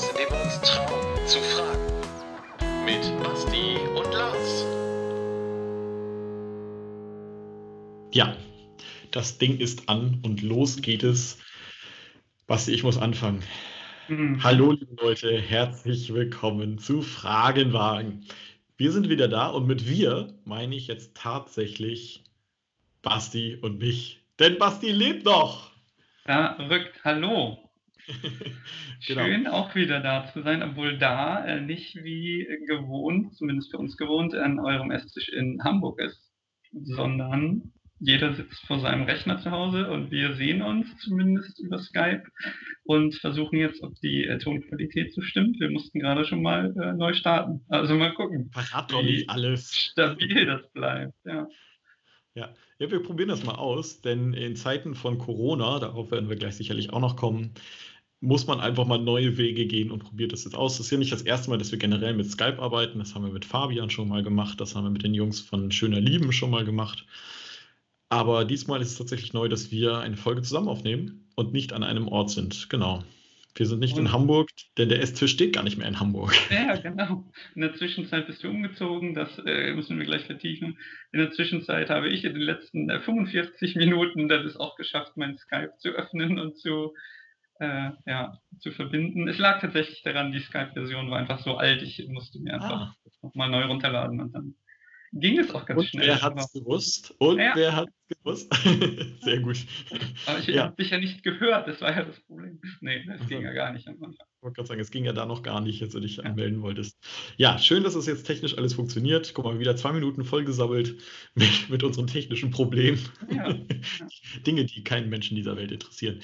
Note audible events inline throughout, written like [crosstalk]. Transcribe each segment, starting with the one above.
Podcast, in dem wir uns trauen zu fragen. Mit Basti und Lars. Ja, das Ding ist an und los geht es. Basti, ich muss anfangen. Mhm. Hallo, liebe Leute, herzlich willkommen zu Fragenwagen. Wir sind wieder da und mit wir meine ich jetzt tatsächlich Basti und mich. Denn Basti lebt noch. Verrückt, hallo. [laughs] Genau. Schön auch wieder da zu sein, obwohl da äh, nicht wie gewohnt, zumindest für uns gewohnt, an eurem Esstisch in Hamburg ist, sondern jeder sitzt vor seinem Rechner zu Hause und wir sehen uns zumindest über Skype und versuchen jetzt, ob die äh, Tonqualität so stimmt. Wir mussten gerade schon mal äh, neu starten. Also mal gucken, Verrat doch nicht alles. stabil das bleibt. Ja. Ja. ja, wir probieren das mal aus, denn in Zeiten von Corona, darauf werden wir gleich sicherlich auch noch kommen, muss man einfach mal neue Wege gehen und probiert das jetzt aus. Das ist ja nicht das erste Mal, dass wir generell mit Skype arbeiten. Das haben wir mit Fabian schon mal gemacht. Das haben wir mit den Jungs von Schöner Lieben schon mal gemacht. Aber diesmal ist es tatsächlich neu, dass wir eine Folge zusammen aufnehmen und nicht an einem Ort sind. Genau. Wir sind nicht in Und- Hamburg, denn der Esstisch steht gar nicht mehr in Hamburg. Ja, genau. In der Zwischenzeit bist du umgezogen, das äh, müssen wir gleich vertiefen. In der Zwischenzeit habe ich in den letzten äh, 45 Minuten dann es auch geschafft, mein Skype zu öffnen und zu, äh, ja, zu verbinden. Es lag tatsächlich daran, die Skype-Version war einfach so alt, ich musste mir einfach Ah. nochmal neu runterladen und dann ging es auch ganz Und schnell. wer hat es gewusst? Und Ja. wer hat es gewusst? [laughs] Sehr gut. aber ich ja. habe dich ja nicht gehört, das war ja das Problem. Nee, das ging ja gar nicht am Anfang. Ich wollte gerade sagen, es ging ja da noch gar nicht, als du dich Ja. anmelden wolltest. Ja, schön, dass es jetzt technisch alles funktioniert. Guck mal, wieder zwei Minuten vollgesammelt [laughs] mit, mit unseren technischen Problemen. [laughs] Dinge, die keinen Menschen dieser Welt interessieren.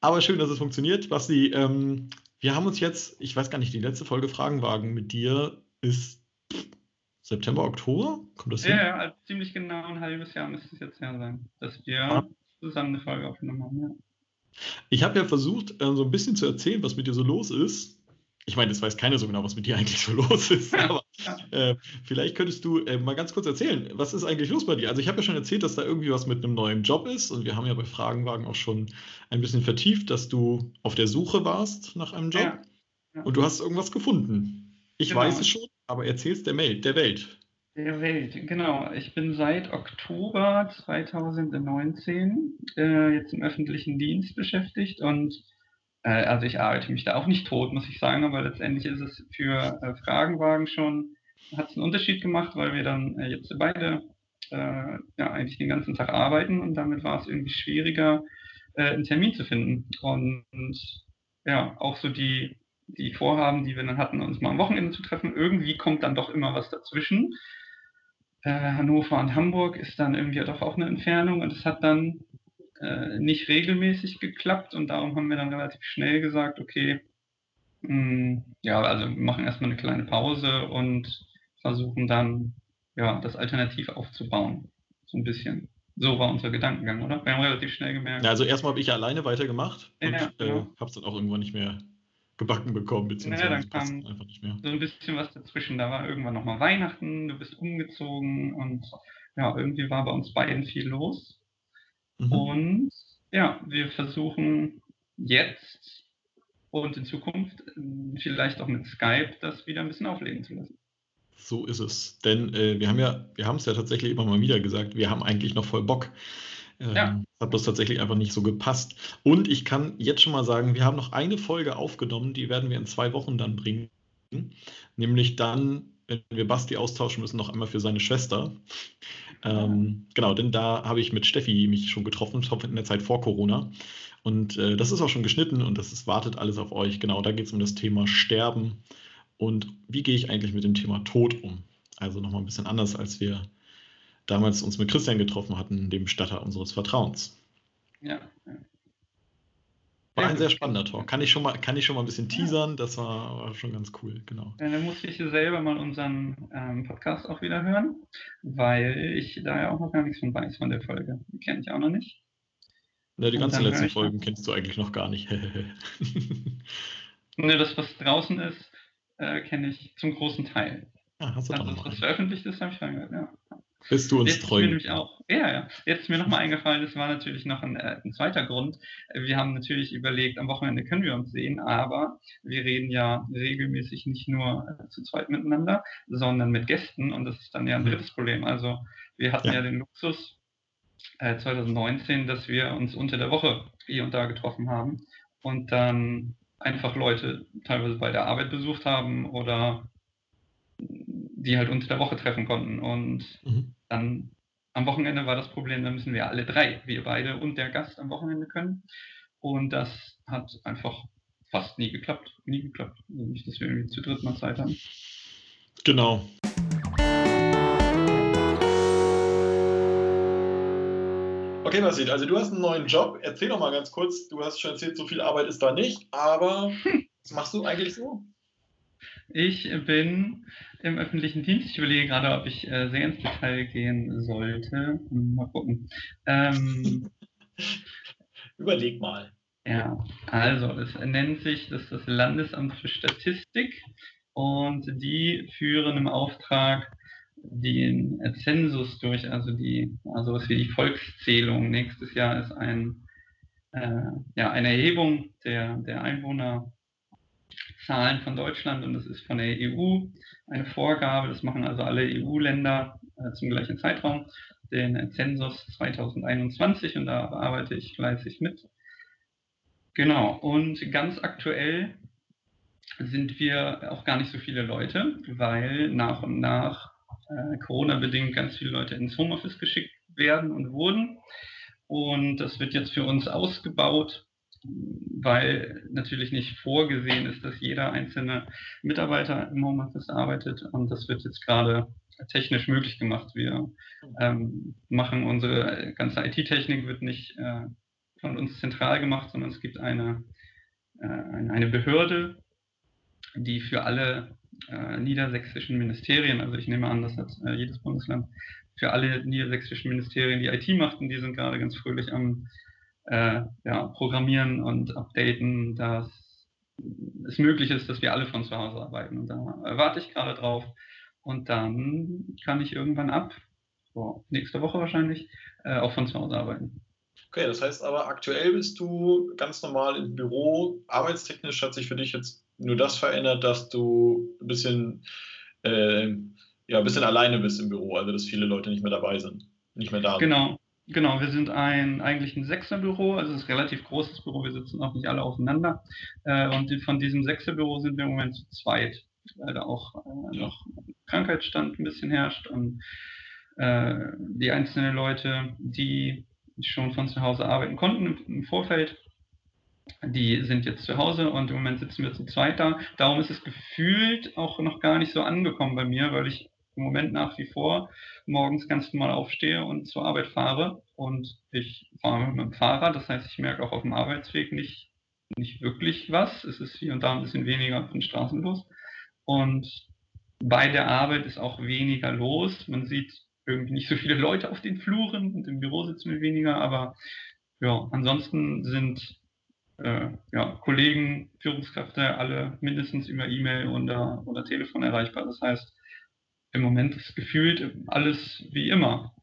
Aber schön, dass es funktioniert. Basti, ähm, wir haben uns jetzt, ich weiß gar nicht, die letzte Folge Fragenwagen mit dir ist September, Oktober? Kommt das Ja, hin? ja, also ziemlich genau ein halbes Jahr müsste es jetzt her sein, dass wir Ah. zusammen eine Folge aufgenommen haben. Ja. Ich habe ja versucht, äh, so ein bisschen zu erzählen, was mit dir so los ist. Ich meine, das weiß keiner so genau, was mit dir [laughs] eigentlich so los ist, [laughs] aber Ja. äh, vielleicht könntest du äh, mal ganz kurz erzählen, was ist eigentlich los bei dir? Also ich habe ja schon erzählt, dass da irgendwie was mit einem neuen Job ist und wir haben ja bei Fragenwagen auch schon ein bisschen vertieft, dass du auf der Suche warst nach einem Job Ja, ja. und du hast irgendwas gefunden. Ich Genau. weiß es schon, aber erzähl's der, Mail, der Welt. Der Welt, genau. Ich bin seit Oktober 2019 äh, jetzt im öffentlichen Dienst beschäftigt und also ich arbeite mich da auch nicht tot, muss ich sagen, aber letztendlich ist es für äh, Fragenwagen schon, hat es einen Unterschied gemacht, weil wir dann äh, jetzt beide äh, ja eigentlich den ganzen Tag arbeiten und damit war es irgendwie schwieriger, äh, einen Termin zu finden. Und, ja, auch so die, die Vorhaben, die wir dann hatten, uns mal am Wochenende zu treffen, irgendwie kommt dann doch immer was dazwischen. Äh, Hannover und Hamburg ist dann irgendwie doch auch eine Entfernung und es hat dann äh, nicht regelmäßig geklappt und darum haben wir dann relativ schnell gesagt, okay, mh, ja, also wir machen erstmal eine kleine Pause und versuchen dann ja, das alternativ aufzubauen. So ein bisschen. So war unser Gedankengang, oder? Wir haben relativ schnell gemerkt. Ja, also erstmal habe ich ja alleine weitergemacht und Ja, äh, genau. habe es dann auch irgendwann nicht mehr gebacken bekommen, beziehungsweise dann es passt kam- einfach nicht mehr. so ein bisschen was dazwischen. Da war irgendwann nochmal Weihnachten, du bist umgezogen und ja, irgendwie war bei uns beiden viel los. Mhm. Und ja, wir versuchen jetzt und in Zukunft äh, vielleicht auch mit Skype das wieder ein bisschen aufleben zu lassen. So ist es. Denn äh, wir haben ja, wir haben es ja tatsächlich immer mal wieder gesagt, wir haben eigentlich noch voll Bock. Ähm, Ja. Hat bloß tatsächlich einfach nicht so gepasst. Und ich kann jetzt schon mal sagen, wir haben noch eine Folge aufgenommen, die werden wir in zwei Wochen dann bringen. Nämlich dann, wenn wir Basti austauschen müssen, noch einmal für seine Schwester. Ähm, genau, denn da habe ich mit Steffi mich schon getroffen, in der Zeit vor Corona. Und äh, das ist auch schon geschnitten und das ist, wartet alles auf euch. Genau, da geht es um das Thema Sterben und wie gehe ich eigentlich mit dem Thema Tod um. Also nochmal ein bisschen anders, als wir damals uns mit Christian getroffen hatten, dem Bestatter unseres Vertrauens. Ja, ja. War ein sehr spannender Talk. Kann ich schon mal, kann ich schon mal ein bisschen teasern? Das war, schon ganz cool, genau. Ja, Dann muss ich selber mal unseren ähm, Podcast auch wieder hören, weil ich da ja auch noch gar nichts von weiß von der Folge. Die kenne ich auch noch nicht. Na, die Und ganzen letzten Folgen kennst du eigentlich noch gar nicht. [laughs] Ne, das, was draußen ist, äh, kenne ich zum großen Teil. ja, hast du Also, das, was veröffentlicht ist, habe ich reingehört, ja. Bist du uns Jetzt ist treu? mir nämlich auch, ja, ja. Jetzt ist mir nochmal eingefallen, das war natürlich noch ein, äh, ein zweiter Grund. Wir haben natürlich überlegt, am Wochenende können wir uns sehen, aber wir reden ja regelmäßig nicht nur äh, zu zweit miteinander, sondern mit Gästen und das ist dann ja ein Mhm. drittes Problem. Also wir hatten Ja. ja, den Luxus äh, 2019, dass wir uns unter der Woche hier und da getroffen haben und dann einfach Leute teilweise bei der Arbeit besucht haben oder die halt unter der Woche treffen konnten und Mhm. Dann am Wochenende war das Problem, da müssen wir alle drei, wir beide und der Gast am Wochenende können. Und das hat einfach fast nie geklappt. Nie geklappt. Also nicht, dass wir irgendwie zu dritt mal Zeit haben. Genau. Okay, Basit, also du hast einen neuen Job. Erzähl doch mal ganz kurz. Du hast schon erzählt, so viel Arbeit ist da nicht, aber [laughs] was machst du eigentlich so? Ich bin im öffentlichen Dienst. Ich überlege gerade, ob ich äh, sehr ins Detail gehen sollte. Hm, Mal gucken. Ähm, [laughs] Überleg mal. Ja, also es nennt sich das, das Landesamt für Statistik und die führen im Auftrag den Zensus durch, also die, also was wie die Volkszählung. Nächstes Jahr ist ein, äh, ja, eine Erhebung der, der Einwohnerzahlen von Deutschland und das ist von der EU eine Vorgabe. Das machen also alle EU-Länder äh, zum gleichen Zeitraum, den Zensus 2021 und da arbeite ich fleißig mit. Genau, und ganz aktuell sind wir auch gar nicht so viele Leute, weil nach und nach äh, Corona-bedingt ganz viele Leute ins Homeoffice geschickt werden und wurden. Und das wird jetzt für uns ausgebaut, weil natürlich nicht vorgesehen ist, dass jeder einzelne Mitarbeiter im Homeoffice arbeitet. Und das wird jetzt gerade technisch möglich gemacht. Wir ähm, machen unsere ganze IT-Technik wird nicht äh, von uns zentral gemacht, sondern es gibt eine, äh, eine Behörde, die für alle äh, niedersächsischen Ministerien, also ich nehme an, das hat äh, jedes Bundesland, für alle niedersächsischen Ministerien die IT macht und die sind gerade ganz fröhlich am äh, ja, Programmieren und Updaten, dass es möglich ist, dass wir alle von zu Hause arbeiten. Und da warte ich gerade drauf. Und dann kann ich irgendwann ab, so, nächste Woche wahrscheinlich, äh, auch von zu Hause arbeiten. Okay, das heißt aber, aktuell bist du ganz normal im Büro. Arbeitstechnisch hat sich für dich jetzt nur das verändert, dass du ein bisschen, äh, ja, ein bisschen alleine bist im Büro, also dass viele Leute nicht mehr dabei sind, nicht mehr da sind. Genau, genau. Wir sind ein eigentlich ein Sechserbüro, also es ist ein relativ großes Büro, wir sitzen auch nicht alle aufeinander. Äh, und von diesem Sechserbüro sind wir im Moment zu zweit, weil da auch äh, noch Krankheitsstand ein bisschen herrscht und äh, die einzelnen Leute, die schon von zu Hause arbeiten konnten im, im Vorfeld, die sind jetzt zu Hause und im Moment sitzen wir zu zweit da. Darum ist es gefühlt auch noch gar nicht so angekommen bei mir, weil ich im Moment nach wie vor morgens ganz normal aufstehe und zur Arbeit fahre. Und ich fahre mit dem Fahrrad, das heißt, ich merke auch auf dem Arbeitsweg nicht, nicht wirklich was. Es ist hier und da ein bisschen weniger auf den Straßen los. Und bei der Arbeit ist auch weniger los. Man sieht irgendwie nicht so viele Leute auf den Fluren und im Büro sitzen wir weniger, aber ja, ansonsten sind äh, ja, Kollegen, Führungskräfte alle mindestens über E-Mail oder, oder Telefon erreichbar. Das heißt, im Moment ist gefühlt alles wie immer.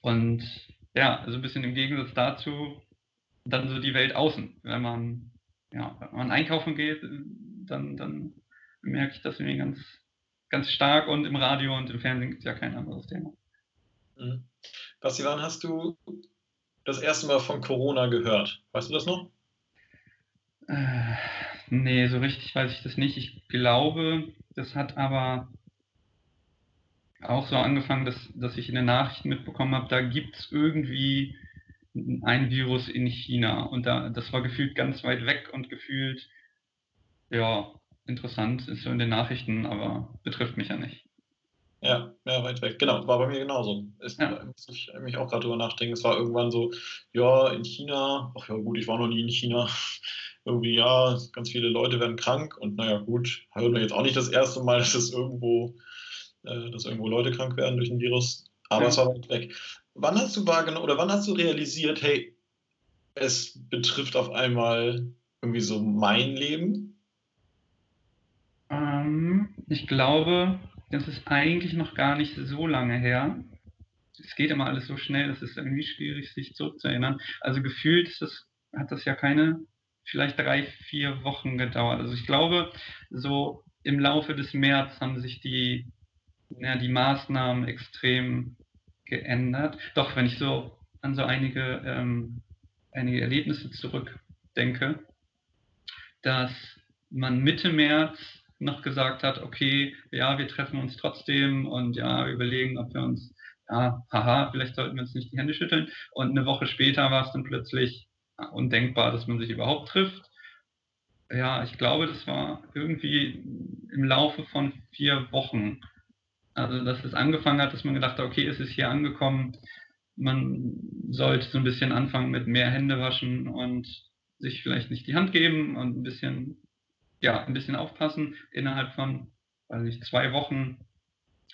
Und ja, also ein bisschen im Gegensatz dazu dann so die Welt außen. Wenn man, ja, wenn man einkaufen geht, dann, dann merke ich das irgendwie ganz, ganz stark und im Radio und im Fernsehen gibt es ja kein anderes Thema. Mhm. Basti, wann hast du das erste Mal von Corona gehört? Weißt du das noch? Äh, nee, so richtig weiß ich das nicht. Ich glaube, das hat aber auch so angefangen, dass, dass ich in den Nachrichten mitbekommen habe, da gibt es irgendwie ein Virus in China und da, das war gefühlt ganz weit weg und gefühlt, ja, interessant, ist so in den Nachrichten, aber betrifft mich ja nicht. Ja, ja, weit weg. Genau, war bei mir genauso. Ist, Ja. muss ich mich auch gerade drüber nachdenken. Es war irgendwann so, ja, in China, ach ja gut, ich war noch nie in China. [laughs] Irgendwie, ja, ganz viele Leute werden krank und naja, gut, hören wir jetzt auch nicht das erste Mal, dass es irgendwo, äh, dass irgendwo Leute krank werden durch ein Virus, aber Ja. es war weit weg. Wann hast du wahrgenommen oder wann hast du realisiert, hey, es betrifft auf einmal irgendwie so mein Leben? Ähm, ich glaube, das ist eigentlich noch gar nicht so lange her. es geht immer alles so schnell, es ist irgendwie schwierig, sich zurückzuerinnern. Also gefühlt das, hat das ja keine, vielleicht drei, vier Wochen gedauert. Also ich glaube, so im Laufe des März haben sich die, ja, die Maßnahmen extrem geändert. Doch, wenn ich so an so einige, ähm, einige Erlebnisse zurückdenke, dass man Mitte März noch gesagt hat, okay, ja, wir treffen uns trotzdem und ja, überlegen, ob wir uns, ja, haha, vielleicht sollten wir uns nicht die Hände schütteln. Und eine Woche später war es dann plötzlich undenkbar, dass man sich überhaupt trifft. Ja, ich glaube, das war irgendwie im Laufe von vier Wochen. Also, dass es angefangen hat, dass man gedacht hat, okay, es ist hier angekommen, man sollte so ein bisschen anfangen mit mehr Hände waschen und sich vielleicht nicht die Hand geben und ein bisschen ja, ein bisschen aufpassen. Innerhalb von, weiß nicht, zwei Wochen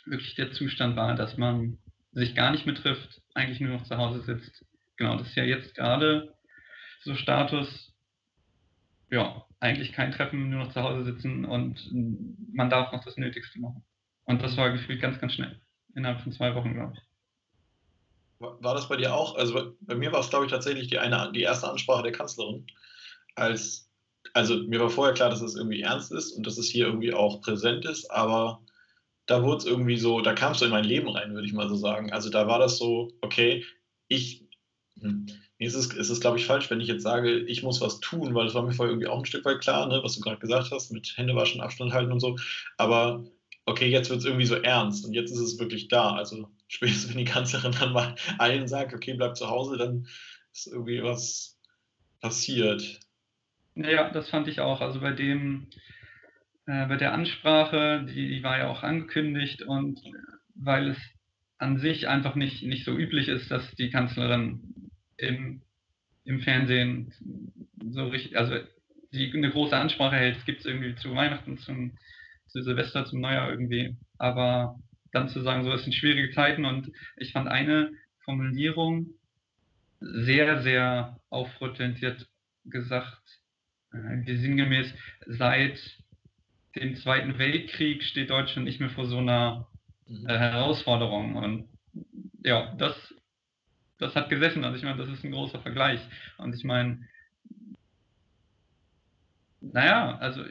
wirklich der Zustand war, dass man sich gar nicht mehr trifft, eigentlich nur noch zu Hause sitzt. Genau, das ist ja jetzt gerade so Status, ja, eigentlich kein Treffen, nur noch zu Hause sitzen und man darf noch das Nötigste machen. Und das war gefühlt ganz, ganz schnell. Innerhalb von zwei Wochen, glaube ich. War das bei dir auch? Also bei mir war es, glaube ich, tatsächlich die, eine, die erste Ansprache der Kanzlerin, als also mir war vorher klar, dass es irgendwie ernst ist und dass es hier irgendwie auch präsent ist, aber da wurde es irgendwie so, da kam es so in mein Leben rein, würde ich mal so sagen. Also da war das so, okay, ich, hm, es ist, es glaube ich, falsch, wenn ich jetzt sage, ich muss was tun, weil das war mir vorher irgendwie auch ein Stück weit klar, ne, was du gerade gesagt hast, mit Händewaschen, Abstand halten und so. Aber okay, jetzt wird es irgendwie so ernst und jetzt ist es wirklich da. Also spätestens, wenn die Kanzlerin dann mal [laughs] allen sagt, okay, bleib zu Hause, dann ist irgendwie was passiert. Ja, das fand ich auch. Also bei dem, äh, bei der Ansprache, die, die war ja auch angekündigt und weil es an sich einfach nicht, nicht so üblich ist, dass die Kanzlerin im, im Fernsehen so richtig, also die eine große Ansprache hält, gibt es irgendwie zu Weihnachten, zum, zu Silvester, zum Neujahr irgendwie. Aber dann zu sagen, so, es sind schwierige Zeiten und ich fand eine Formulierung sehr, sehr aufrüttelnd. Sie hat gesagt, äh, sinngemäß seit dem Zweiten Weltkrieg steht Deutschland nicht mehr vor so einer mhm. äh, Herausforderung. Und ja, das, das hat gesessen. Also ich meine, das ist ein großer Vergleich. Und ich meine, naja, also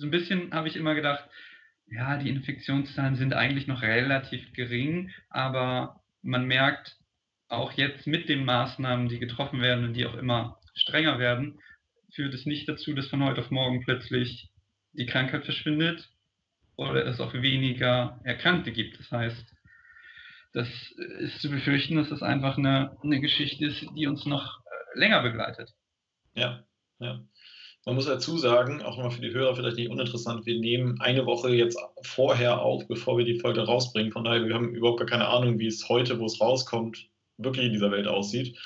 so ein bisschen habe ich immer gedacht, ja, die Infektionszahlen sind eigentlich noch relativ gering, aber man merkt auch jetzt mit den Maßnahmen, die getroffen werden und die auch immer strenger werden, führt es nicht dazu, dass von heute auf morgen plötzlich die Krankheit verschwindet oder es auch weniger Erkrankte gibt. Das heißt, das ist zu befürchten, dass das einfach eine, eine Geschichte ist, die uns noch äh, länger begleitet. Ja, ja. Man muss dazu sagen, auch nochmal für die Hörer vielleicht nicht uninteressant, wir nehmen eine Woche jetzt vorher auf, bevor wir die Folge rausbringen. Von daher, wir haben überhaupt gar keine Ahnung, wie es heute, wo es rauskommt, wirklich in dieser Welt aussieht.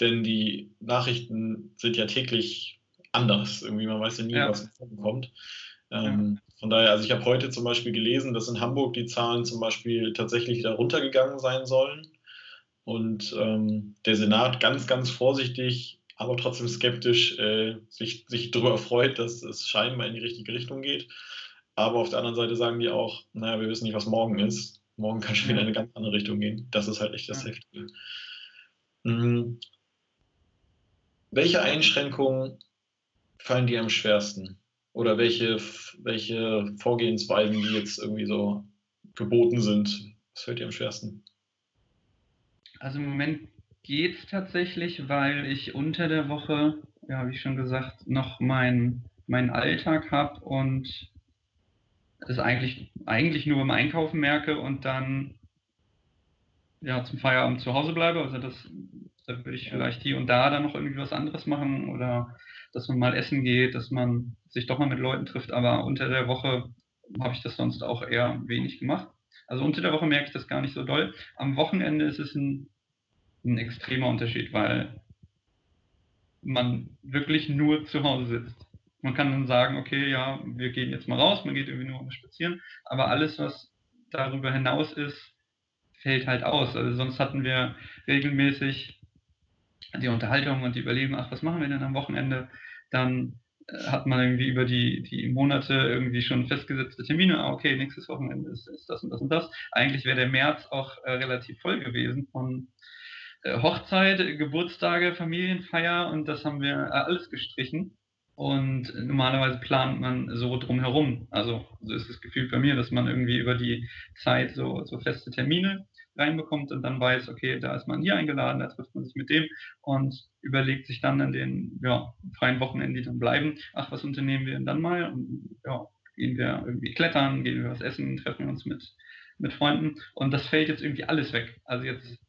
Denn die Nachrichten sind ja täglich anders. Irgendwie, man weiß ja nie, ja. was kommt. Ähm, ja. Von daher, also ich habe heute zum Beispiel gelesen, dass in Hamburg die Zahlen zum Beispiel tatsächlich wieder runtergegangen sein sollen. Und ähm, der Senat ganz, ganz vorsichtig, aber trotzdem skeptisch äh, sich, sich darüber freut, dass es scheinbar in die richtige Richtung geht. Aber auf der anderen Seite sagen die auch, naja, wir wissen nicht, was morgen ist. Morgen kann schon wieder in eine ganz andere Richtung gehen. Das ist halt echt das ja. Heftige. Mhm. Welche Einschränkungen fallen dir am schwersten? Oder welche, welche Vorgehensweisen, die jetzt irgendwie so geboten sind, was fällt dir am schwersten? Also im Moment geht es tatsächlich, weil ich unter der Woche, ja, wie schon gesagt, noch meinen mein Alltag habe und es eigentlich, eigentlich nur beim Einkaufen merke und dann ja, zum Feierabend zu Hause bleibe. Also das, da würde ich vielleicht hier und da dann noch irgendwie was anderes machen oder dass man mal essen geht, dass man sich doch mal mit Leuten trifft, aber unter der Woche habe ich das sonst auch eher wenig gemacht. Also unter der Woche merke ich das gar nicht so doll. Am Wochenende ist es ein, ein extremer Unterschied, weil man wirklich nur zu Hause sitzt. Man kann dann sagen, okay, ja, wir gehen jetzt mal raus, man geht irgendwie nur spazieren, aber alles, was darüber hinaus ist, fällt halt aus. Also sonst hatten wir regelmäßig die Unterhaltung und die Überleben, ach, was machen wir denn am Wochenende? Dann äh, hat man irgendwie über die, die Monate irgendwie schon festgesetzte Termine. Ah, okay, nächstes Wochenende ist, ist das und das und das. Eigentlich wäre der März auch äh, relativ voll gewesen von Hochzeit, Geburtstage, Familienfeier und das haben wir äh, alles gestrichen. Und normalerweise plant man so drumherum. Also so ist das Gefühl bei mir, dass man irgendwie über die Zeit so, so feste Termine reinbekommt und dann weiß, okay, da ist man hier eingeladen, da trifft man sich mit dem und überlegt sich dann in den ja, freien Wochenenden, die dann bleiben, ach, was unternehmen wir denn dann mal? Und ja, gehen wir irgendwie klettern, gehen wir was essen, treffen wir uns mit, mit Freunden und das fällt jetzt irgendwie alles weg. Also jetzt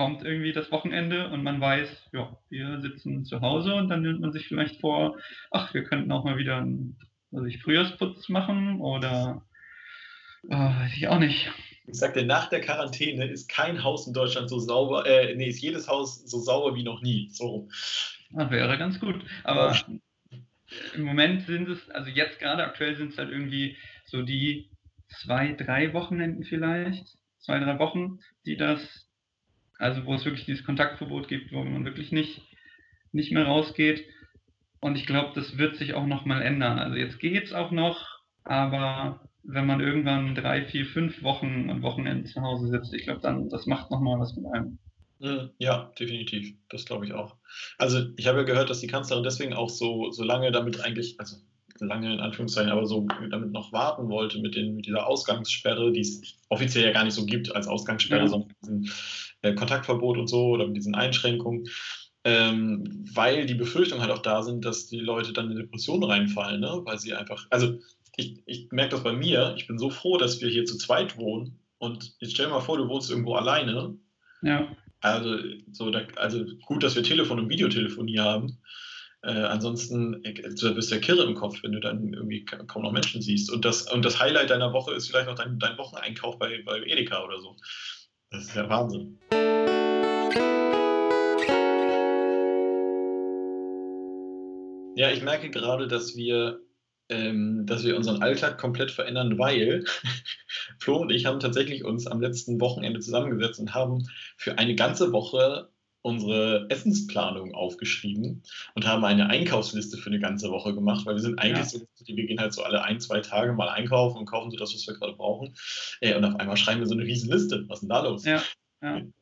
kommt irgendwie das Wochenende und man weiß, ja, wir sitzen zu Hause und dann nimmt man sich vielleicht vor, ach, wir könnten auch mal wieder einen also ich, Frühjahrsputz machen oder äh, weiß ich auch nicht. Ich sagte, nach der Quarantäne ist kein Haus in Deutschland so sauber, äh, nee, ist jedes Haus so sauber wie noch nie. So. Das wäre ganz gut. Aber ja. im Moment sind es, also jetzt gerade aktuell sind es halt irgendwie so die zwei, drei Wochenenden vielleicht, zwei, drei Wochen, die das, also wo es wirklich dieses Kontaktverbot gibt, wo man wirklich nicht, nicht mehr rausgeht. Und ich glaube, das wird sich auch nochmal ändern. Also jetzt geht es auch noch, aber wenn man irgendwann drei, vier, fünf Wochen und Wochenenden zu Hause sitzt, ich glaube, dann, das macht nochmal was mit einem. Hm, ja, definitiv. Das glaube ich auch. Also ich habe ja gehört, dass die Kanzlerin deswegen auch so, so lange damit eigentlich, also lange in Anführungszeichen, aber so damit noch warten wollte mit, den, mit dieser Ausgangssperre, die es offiziell ja gar nicht so gibt als Ausgangssperre, ja. sondern mit diesem äh, Kontaktverbot und so oder mit diesen Einschränkungen. Ähm, weil die Befürchtungen halt auch da sind, dass die Leute dann in Depressionen reinfallen, ne? weil sie einfach, also ich, ich merke das bei mir, ich bin so froh, dass wir hier zu zweit wohnen. Und jetzt stell dir mal vor, du wohnst irgendwo alleine. Ja. Also, so, da, also gut, dass wir Telefon- und Videotelefonie haben. Äh, ansonsten äh, du bist der Kirre im Kopf, wenn du dann irgendwie kaum noch Menschen siehst. Und das, und das Highlight deiner Woche ist vielleicht noch dein, dein Wocheneinkauf bei, bei Edeka oder so. Das ist ja Wahnsinn. Ja, ich merke gerade, dass wir ähm, dass wir unseren Alltag komplett verändern, weil [laughs] Flo und ich haben tatsächlich uns am letzten Wochenende zusammengesetzt und haben für eine ganze Woche unsere Essensplanung aufgeschrieben und haben eine Einkaufsliste für eine ganze Woche gemacht, weil wir sind eigentlich ja. so, wir gehen halt so alle ein, zwei Tage mal einkaufen und kaufen so das, was wir gerade brauchen. Äh, und auf einmal schreiben wir so eine riesen Liste. Was ist denn da los? Ja. Ja. Wir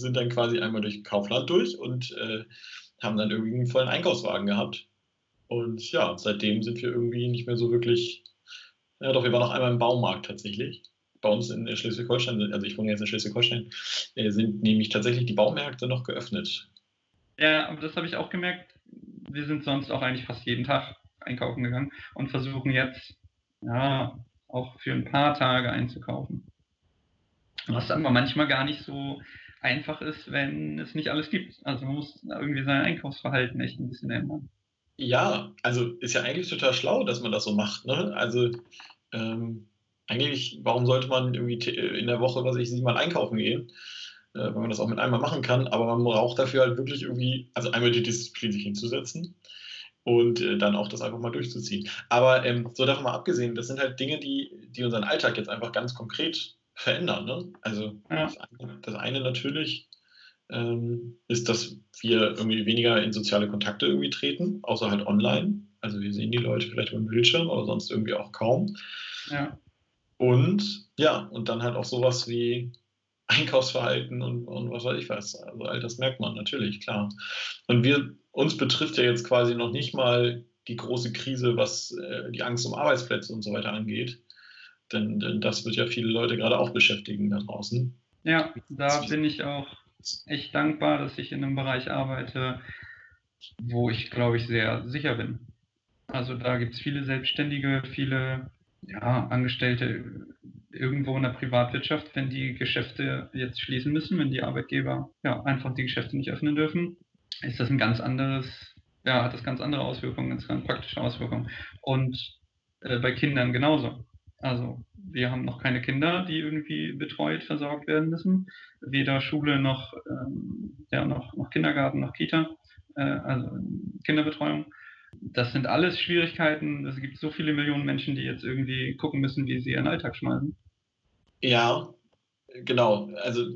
sind dann quasi einmal durch Kaufland durch und äh, haben dann irgendwie einen vollen Einkaufswagen gehabt und ja, seitdem sind wir irgendwie nicht mehr so wirklich. Ja, doch, wir waren noch einmal im Baumarkt tatsächlich. Bei uns in Schleswig-Holstein, also ich wohne jetzt in Schleswig-Holstein, äh, sind nämlich tatsächlich die Baumärkte noch geöffnet. Ja, aber das habe ich auch gemerkt. Wir sind sonst auch eigentlich fast jeden Tag einkaufen gegangen und versuchen jetzt, ja, auch für ein paar Tage einzukaufen. Was aber manchmal gar nicht so einfach ist, wenn es nicht alles gibt. Also man muss irgendwie sein Einkaufsverhalten echt ein bisschen ändern. Ja, also ist ja eigentlich total schlau, dass man das so macht. Ne? Also ähm, eigentlich, warum sollte man irgendwie in der Woche, was ich siebenmal einkaufen gehen, äh, wenn man das auch mit einmal machen kann, aber man braucht dafür halt wirklich irgendwie, also einmal die Disziplin sich hinzusetzen und äh, dann auch das einfach mal durchzuziehen. Aber ähm, so davon mal abgesehen, das sind halt Dinge, die, die unseren Alltag jetzt einfach ganz konkret verändern. Ne? Also ja. das, eine, das eine natürlich ähm, ist, dass wir irgendwie weniger in soziale Kontakte irgendwie treten, außer halt online. Also wir sehen die Leute vielleicht über den Bildschirm, aber sonst irgendwie auch kaum. Ja. Und ja, und dann halt auch sowas wie Einkaufsverhalten und, und was weiß ich was. Also all das merkt man natürlich, klar. Und wir, uns betrifft ja jetzt quasi noch nicht mal die große Krise, was äh, die Angst um Arbeitsplätze und so weiter angeht. Denn, denn das wird ja viele Leute gerade auch beschäftigen da draußen. Ja, da bin ich auch echt dankbar, dass ich in einem Bereich arbeite, wo ich, glaube ich, sehr sicher bin. Also da gibt es viele Selbstständige, viele ja, Angestellte irgendwo in der Privatwirtschaft, wenn die Geschäfte jetzt schließen müssen, wenn die Arbeitgeber ja, einfach die Geschäfte nicht öffnen dürfen, ist das ein ganz anderes, ja, hat das ganz andere Auswirkungen, ganz, ganz praktische Auswirkungen. Und äh, bei Kindern genauso. Also wir haben noch keine Kinder, die irgendwie betreut, versorgt werden müssen. Weder Schule noch, ähm, ja, noch, noch Kindergarten noch Kita, äh, also Kinderbetreuung. Das sind alles Schwierigkeiten. Es gibt so viele Millionen Menschen, die jetzt irgendwie gucken müssen, wie sie ihren Alltag schmeißen. Ja, genau. Also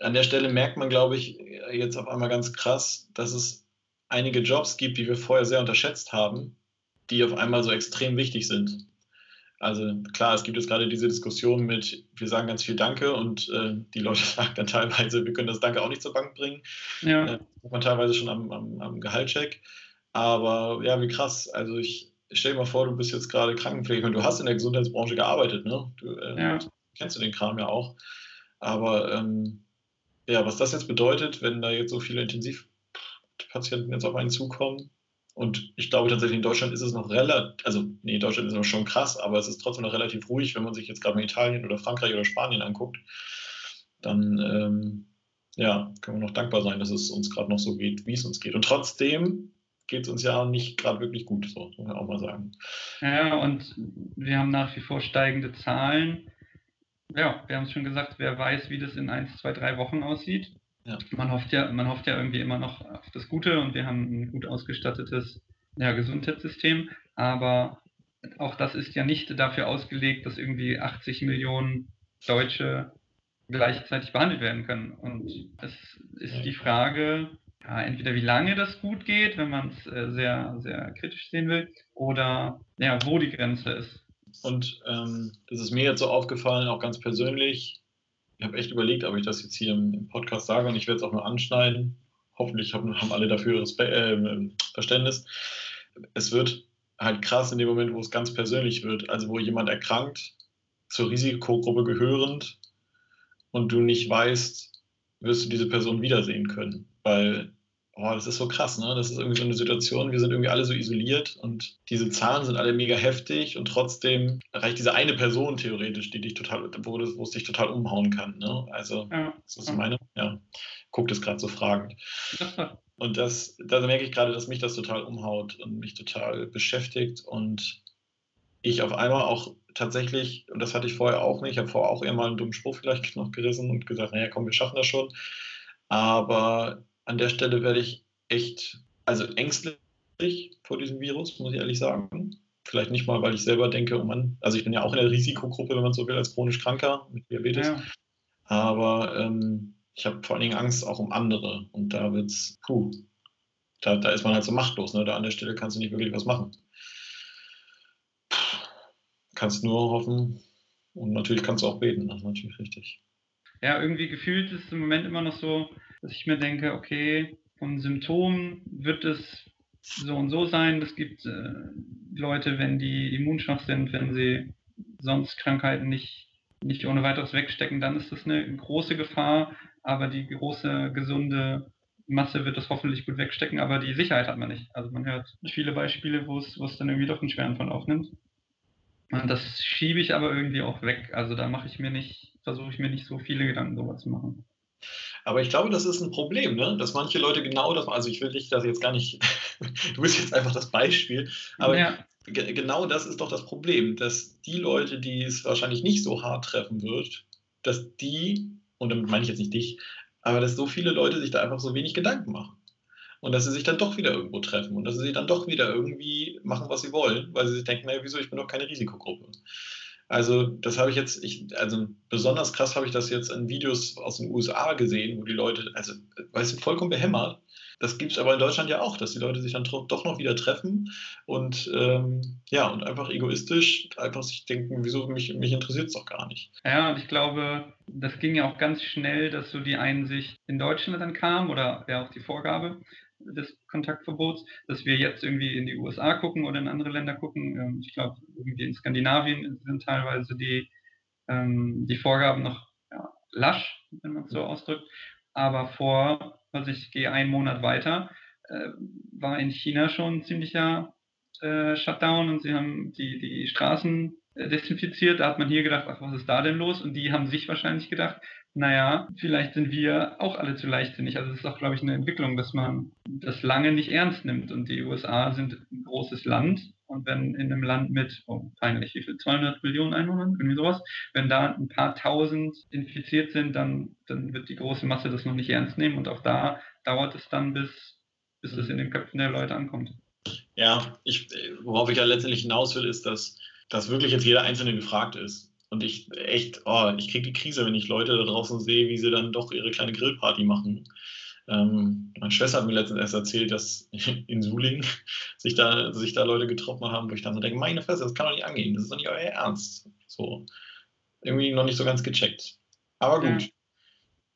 an der Stelle merkt man, glaube ich, jetzt auf einmal ganz krass, dass es einige Jobs gibt, die wir vorher sehr unterschätzt haben, die auf einmal so extrem wichtig sind. Also klar, es gibt jetzt gerade diese Diskussion mit, wir sagen ganz viel Danke und äh, die Leute [laughs] sagen dann teilweise, wir können das Danke auch nicht zur Bank bringen. Ja. Äh, man teilweise schon am, am, am Gehaltscheck. Aber ja, wie krass. Also ich stell dir mal vor, du bist jetzt gerade Krankenpfleger und du hast in der Gesundheitsbranche gearbeitet, ne? Du äh, ja. kennst du den Kram ja auch. Aber ähm, ja, was das jetzt bedeutet, wenn da jetzt so viele Intensivpatienten jetzt auf einen zukommen, und ich glaube tatsächlich, in Deutschland ist es noch relativ, also nee, Deutschland ist noch schon krass, aber es ist trotzdem noch relativ ruhig, wenn man sich jetzt gerade mal Italien oder Frankreich oder Spanien anguckt. Dann ähm, ja, können wir noch dankbar sein, dass es uns gerade noch so geht, wie es uns geht. Und trotzdem geht es uns ja nicht gerade wirklich gut, so muss man auch mal sagen. Ja, und wir haben nach wie vor steigende Zahlen. Ja, wir haben es schon gesagt, wer weiß, wie das in 1, 2, 3 Wochen aussieht. Ja. Man, hofft ja, man hofft ja irgendwie immer noch auf das Gute und wir haben ein gut ausgestattetes ja, Gesundheitssystem, aber auch das ist ja nicht dafür ausgelegt, dass irgendwie 80 Millionen Deutsche gleichzeitig behandelt werden können. Und es ist die Frage, ja, entweder wie lange das gut geht, wenn man es äh, sehr, sehr kritisch sehen will, oder ja, wo die Grenze ist. Und ähm, das ist mir jetzt so aufgefallen, auch ganz persönlich, ich habe echt überlegt, ob ich das jetzt hier im, Podcast sage und ich werde es auch nur anschneiden. Hoffentlich haben, haben alle dafür Respe äh, Verständnis. Es wird halt krass in dem Moment, wo es ganz persönlich wird. Also wo jemand erkrankt, zur Risikogruppe gehörend und du nicht weißt, wirst du diese Person wiedersehen können. Weil Oh, das ist so krass, ne? Das ist irgendwie so eine Situation, wir sind irgendwie alle so isoliert und diese Zahlen sind alle mega heftig und trotzdem reicht diese eine Person theoretisch, die dich total, wo, wo es dich total umhauen kann, ne? Also, ja. das ist meine, ja, guckt es gerade so fragend. [laughs] Und das, da merke ich gerade, dass mich das total umhaut und mich total beschäftigt und ich auf einmal auch tatsächlich, und das hatte ich vorher auch nicht, ich habe vorher auch eher mal einen dummen Spruch vielleicht noch gerissen und gesagt, naja, komm, wir schaffen das schon. Aber an der Stelle werde ich echt, also ängstlich vor diesem Virus, muss ich ehrlich sagen. Vielleicht nicht mal, weil ich selber denke, oh Mann, also ich bin ja auch in der Risikogruppe, wenn man so will, als chronisch Kranker mit Diabetes. Ja. Aber ähm, ich habe vor allen Dingen Angst auch um andere. Und da wird's, puh, da, da ist man halt so machtlos. Ne? Da an der Stelle kannst du nicht wirklich was machen. Kannst nur hoffen und natürlich kannst du auch beten, das ist natürlich richtig. Ja, irgendwie gefühlt ist es im Moment immer noch so, dass ich mir denke, okay, von Symptomen wird es so und so sein. Es gibt äh, Leute, wenn die immunschwach sind, wenn sie sonst Krankheiten nicht, nicht ohne weiteres wegstecken, dann ist das eine große Gefahr. Aber die große, gesunde Masse wird das hoffentlich gut wegstecken, aber die Sicherheit hat man nicht. Also man hört viele Beispiele, wo es, dann irgendwie doch einen schweren Verlauf nimmt. Und das schiebe ich aber irgendwie auch weg. Also da mache ich mir nicht, versuche ich mir nicht so viele Gedanken darüber zu machen. Aber ich glaube, das ist ein Problem, ne? dass manche Leute genau das, also ich will dich das jetzt gar nicht, [laughs] du bist jetzt einfach das Beispiel, aber ja. genau das ist doch das Problem, dass die Leute, die es wahrscheinlich nicht so hart treffen wird, dass die, und damit meine ich jetzt nicht dich, aber dass so viele Leute sich da einfach so wenig Gedanken machen. Und dass sie sich dann doch wieder irgendwo treffen und dass sie sich dann doch wieder irgendwie machen, was sie wollen, weil sie sich denken, naja, wieso, ich bin doch keine Risikogruppe. Also das habe ich jetzt, ich, also besonders krass habe ich das jetzt in Videos aus den USA gesehen, wo die Leute, also weißt du, vollkommen behämmert. Das gibt es aber in Deutschland ja auch, dass die Leute sich dann doch noch wieder treffen und ähm, ja, und einfach egoistisch einfach sich denken, wieso mich, mich interessiert es doch gar nicht. Ja, und ich glaube, das ging ja auch ganz schnell, dass so die Einsicht in Deutschland dann kam oder ja auch die Vorgabe, des Kontaktverbots, dass wir jetzt irgendwie in die USA gucken oder in andere Länder gucken. Ähm, ich glaube, irgendwie in Skandinavien sind teilweise die, ähm, die Vorgaben noch ja, lasch, wenn man es so ausdrückt. Aber vor, also ich gehe einen Monat weiter, äh, war in China schon ein ziemlicher äh, Shutdown und sie haben die, die Straßen desinfiziert. Da hat man hier gedacht, ach, was ist da denn los? Und die haben sich wahrscheinlich gedacht, naja, vielleicht sind wir auch alle zu leichtsinnig. Also es ist auch, glaube ich, eine Entwicklung, dass man das lange nicht ernst nimmt. Und die USA sind ein großes Land. Und wenn in einem Land mit, oh, peinlich, wie viel, 200 Millionen Einwohnern, irgendwie sowas, wenn da ein paar tausend infiziert sind, dann, dann wird die große Masse das noch nicht ernst nehmen. Und auch da dauert es dann, bis, bis es in den Köpfen der Leute ankommt. Ja, ich, worauf ich ja letztendlich hinaus will, ist, dass, dass wirklich jetzt jeder Einzelne gefragt ist. Und ich echt, oh, ich kriege die Krise, wenn ich Leute da draußen sehe, wie sie dann doch ihre kleine Grillparty machen. Ähm, meine Schwester hat mir letztens erst erzählt, dass [laughs] in Suling sich da, sich da Leute getroffen haben, wo ich dann so denke, meine Fresse, das kann doch nicht angehen, das ist doch nicht euer Ernst. So, irgendwie noch nicht so ganz gecheckt. Aber gut.